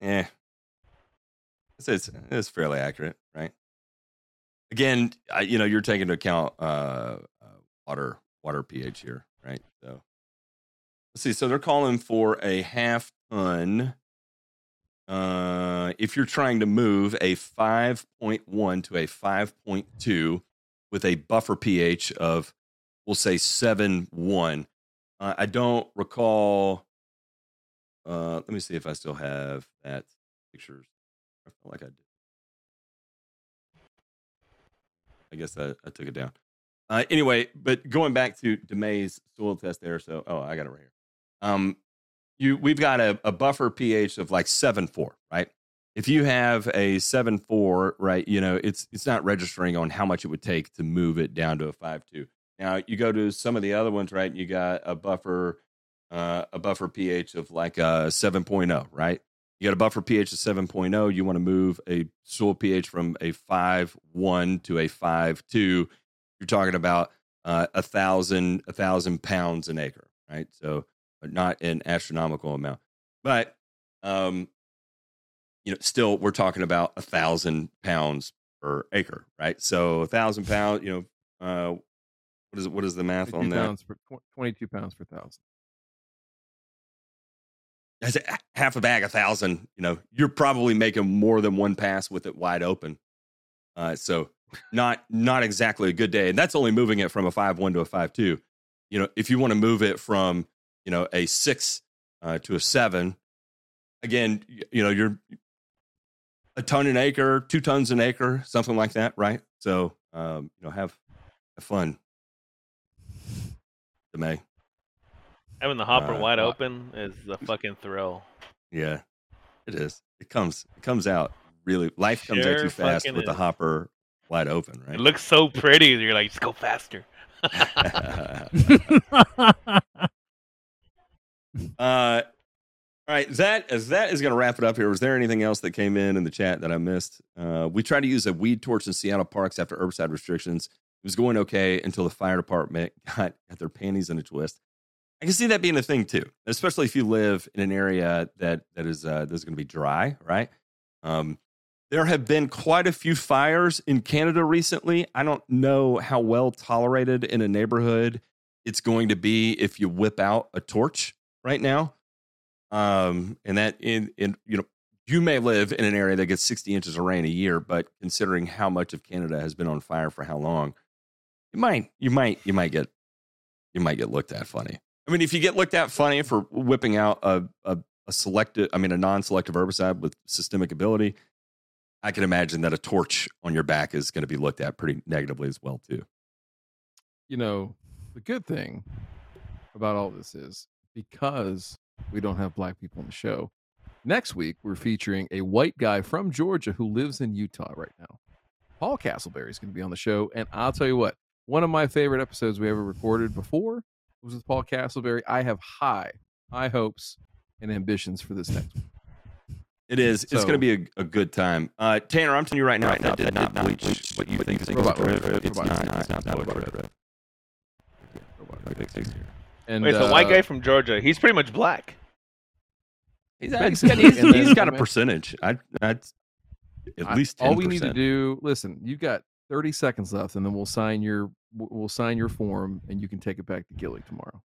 yeah, it's it's, it's fairly accurate, right? Again, I, you know you're taking into account uh, uh, water water pH here, right? So let's see. So they're calling for a half ton. Uh, if you're trying to move a 5.1 to a 5.2 with a buffer pH of, we'll say 7.1, uh, I don't recall. Uh, let me see if I still have that pictures. I feel like I did. I guess I, I took it down. Uh, anyway, but going back to DeMay's soil test there. So, oh, I got it right here. Um, you we've got a, a buffer pH of like seven four, right? If you have a seven four, right, you know it's it's not registering on how much it would take to move it down to a five two. Now you go to some of the other ones, right? You got a buffer, uh, a buffer pH of like a 7.0, right? You got a buffer pH of 7.0. You want to move a soil pH from a five one to a five two. You're talking about uh, a thousand a thousand pounds an acre, right? So not an astronomical amount. But um, you know, still we're talking about a thousand pounds per acre, right? So a thousand pounds, you know, uh, what is what is the math on that? pounds per, 22 pounds per thousand. that's a- half a bag, a thousand. You know, you're probably making more than one pass with it wide open. Uh, so not not exactly a good day, and that's only moving it from a five one to a five two. You know, if you want to move it from you know a six uh, to a seven, again, y- you know, you're a ton an acre, two tons an acre, something like that, right? So, um, you know, have have fun. May, Having the hopper Uh, wide uh, open is a fucking thrill. yeah, it is. It comes it comes out really. Life comes at Sure you fast with the hopper wide open, right? It looks so pretty. You're like, just go faster. uh, all right, that as that is going to wrap it up here. Was there anything else that came in in the chat that I missed? Uh, we tried to use a weed torch in Seattle parks after herbicide restrictions. It was going okay until the fire department got, got their panties in a twist. I can see that being a thing too, especially if you live in an area that that is uh, that's going to be dry, right? Um, there have been quite a few fires in Canada recently. I don't know how well tolerated in a neighborhood it's going to be if you whip out a torch right now. Um, and that in in you know you may live in an area that gets 60 inches of rain a year, but considering how much of Canada has been on fire for how long, you might you might you might get you might get looked at funny. I mean, if you get looked at funny for whipping out a a, a selective, I mean, a non-selective herbicide with systemic ability, I can imagine that a torch on your back is going to be looked at pretty negatively as well too. you know, the good thing about all this is because we don't have black people on the show. Next week, we're featuring a white guy from Georgia who lives in Utah right now. Paul Castleberry is going to be on the show. And I'll tell you what, one of my favorite episodes we ever recorded before was with Paul Castleberry. I have high, high hopes and ambitions for this next week. It is. it's going to be a, a good time. Uh, Tanner, I'm telling you right now, that did not bleach what you think is Robot Robot Red. It's Robot not. Red. It's not Robot Red. And Wait, so white uh, guy from Georgia, he's pretty much black. He's, Basically, he's, and he's then- got a percentage. I, that's at I- least 10%. all we need to do. Listen, you've got 30 seconds left, and then we'll sign your we'll sign your form, and you can take it back to Gilly tomorrow.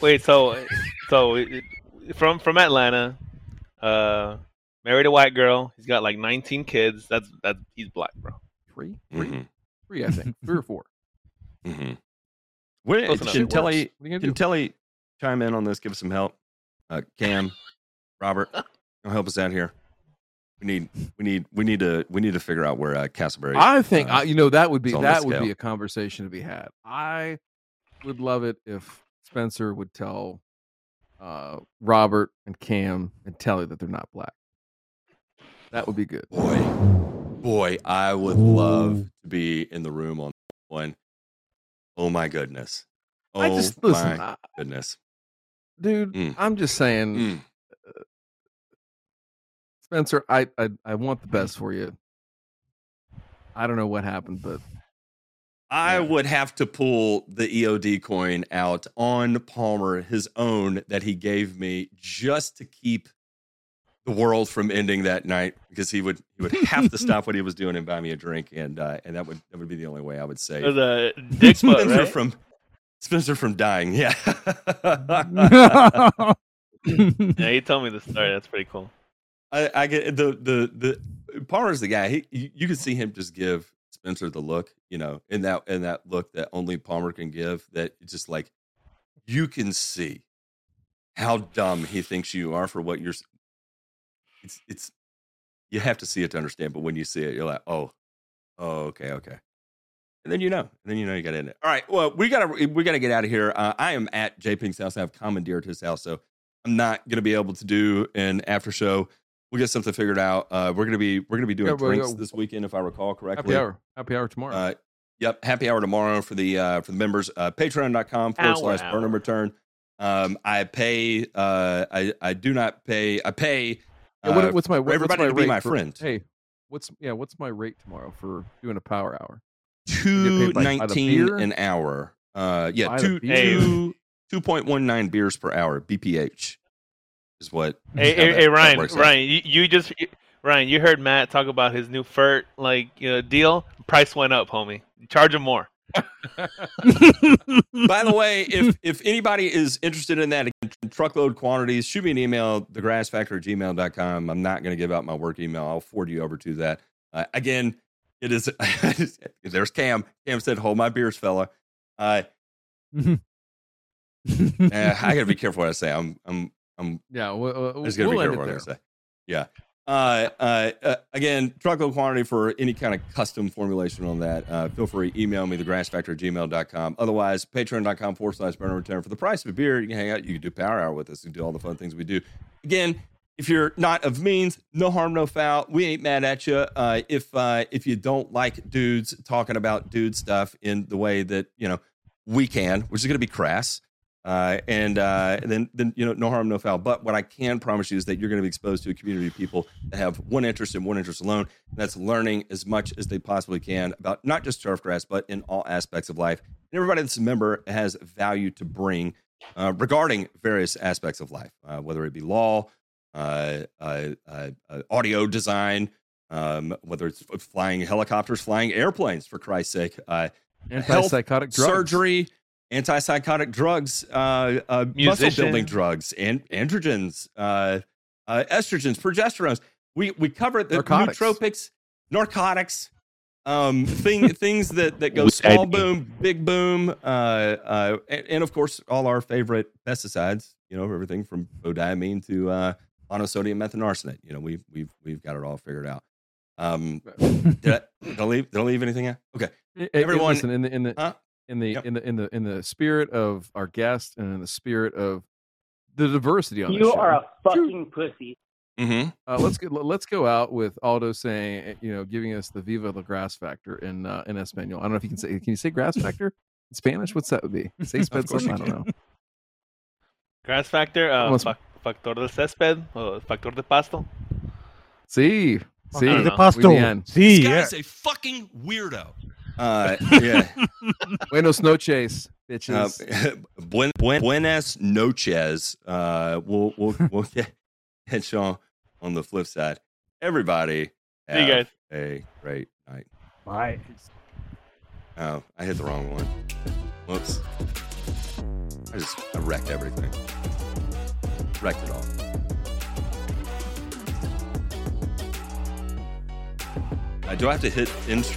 Wait, so so it- it- from from Atlanta, uh, married a white girl. He's got like 19 kids. That's that's he's black, bro. Three, three, Mhm, three. I think three or four. mm-hmm. Wait, Close can It Telly works. What are you can do? Telly chime in on this? Give us some help. Uh, Cam, Robert, you'll help us out here. We need we need we need to we need to figure out where uh, Castleberry. I think uh, I, you know that would be it's on the that would scale. be a conversation to be had. I would love it if Spencer would tell uh, Robert and Cam and Telly that they're not black. That would be good. boy, boy, I would love to be in the room on one. Oh my goodness. Oh I just listen, my I- goodness. dude. Mm. I'm just saying, Mm. Spencer. I, I I want the best for you. I don't know what happened, but I Yeah. would have to pull the EOD coin out on Palmer, his own that he gave me just to keep the world from ending that night because he would he would have to stop what he was doing and buy me a drink and uh, and that would that would be the only way I would say save was a dick butt, Spencer right? from Spencer from dying. Yeah. yeah, he told me the story. That's pretty cool. I, I get the the the Palmer's the guy. He you, you can see him just give Spencer the look, you know, in that in that look that only Palmer can give. That just like you can see how dumb he thinks you are for what you're. It's it's you have to see it to understand, but when you see it, you're like, oh, oh, okay, okay. And then you know, and then you know you got in it. All right, well, we gotta we gotta get out of here. Uh, I am at J Pink's house. I have commandeered his house, so I'm not gonna be able to do an after show. We'll get something figured out. Uh, we're gonna be we're gonna be doing Yeah, well, drinks yeah. this weekend, if I recall correctly. happy hour, happy hour tomorrow. Uh, yep, happy hour tomorrow for the uh, for the members. Uh, Patreon.com forward slash hour. Burnham Return. Um, I pay. Uh, I I do not pay. I pay. Yeah, what- uh, what's my for what's everybody my to be my for- friend. Hey, what's yeah? What's my rate tomorrow for doing a power hour? Two nineteen paid by- by the nineteen beer? an hour. Uh, yeah, By the two two two point one nine beers per hour. BPH is what. Hey, hey, that- hey Ryan. Ryan, you, you just Ryan, you heard Matt talk about his new FERT like uh, deal. Price went up, homie. Charge him more. By the way, if if anybody is interested in that in truckload quantities, shoot me an email, thegrassfactor at gmail.com. I'm not going to give out my work email. I'll forward you over to that. Uh, again, it is there's Cam. Cam said, Hold my beers, fella. Uh, eh, I gotta be careful what I say. I'm I'm I'm Yeah, we'll, we'll, just gotta we'll be end careful it what I there. say. Yeah. Uh, uh, uh, again, truckload quantity for any kind of custom formulation on that. Uh, feel free, email me, thegrassfactor at gmail.com. Otherwise, patreon.com forward slash burner return. For the price of a beer, you can hang out, you can do power hour with us, you can do all the fun things we do. Again, if you're not of means, no harm, no foul. We ain't mad at you. Uh, if uh, if you don't like dudes talking about dude stuff in the way that you know we can, which is going to be crass, uh, and, uh, then then you know no harm, no foul. But what I can promise you is that you're going to be exposed to a community of people that have one interest and one interest alone. And that's learning as much as they possibly can about not just turfgrass, but in all aspects of life. And everybody that's a member has value to bring uh, regarding various aspects of life, uh, whether it be law, uh, uh, uh, uh, audio design, um, whether it's flying helicopters, flying airplanes, for Christ's sake, uh, health, Antipsychotic drugs. surgery, antipsychotic drugs, uh, uh, muscle building drugs, and androgens, uh, uh, estrogens, progesterones. We we covered the Narcotics. nootropics, narcotics, um, thing things that that go small boom, big boom, uh, uh, and, and of course all our favorite pesticides. You know everything from prodiamine to uh, monosodium methanearsonate. You know we've we've we've got it all figured out. Um, did, I, did I leave? Did I leave anything out? Okay. Hey, Everyone- listen, in the in the Huh? In the Yep. in the in the in the spirit of our guest and in the spirit of the diversity on You this show, are a fucking pussy. Mm-hmm. uh, let's go, let's go out with Aldo saying, eh, you know, giving us the "Viva la Grass" factor in uh, in Espanol. I don't know if you can say. Can you say grass factor in Spanish? What's that would be? Say sped? I don't know. Grass factor, uh, Almost- fac- factor del césped, o factor de pasto. See, see, don't the pasto. Muy bien. See, This yeah. guy's a fucking weirdo. Uh, yeah. Buenos noches, bitches. Uh, buen, buen, buenas noches. Uh, we'll we'll we'll get, catch you on, on the flip side. Everybody, See you guys. a great night. Bye. Oh, I hit the wrong one. Whoops. I just I wrecked everything. Wrecked it all. Uh, do I have to hit insert?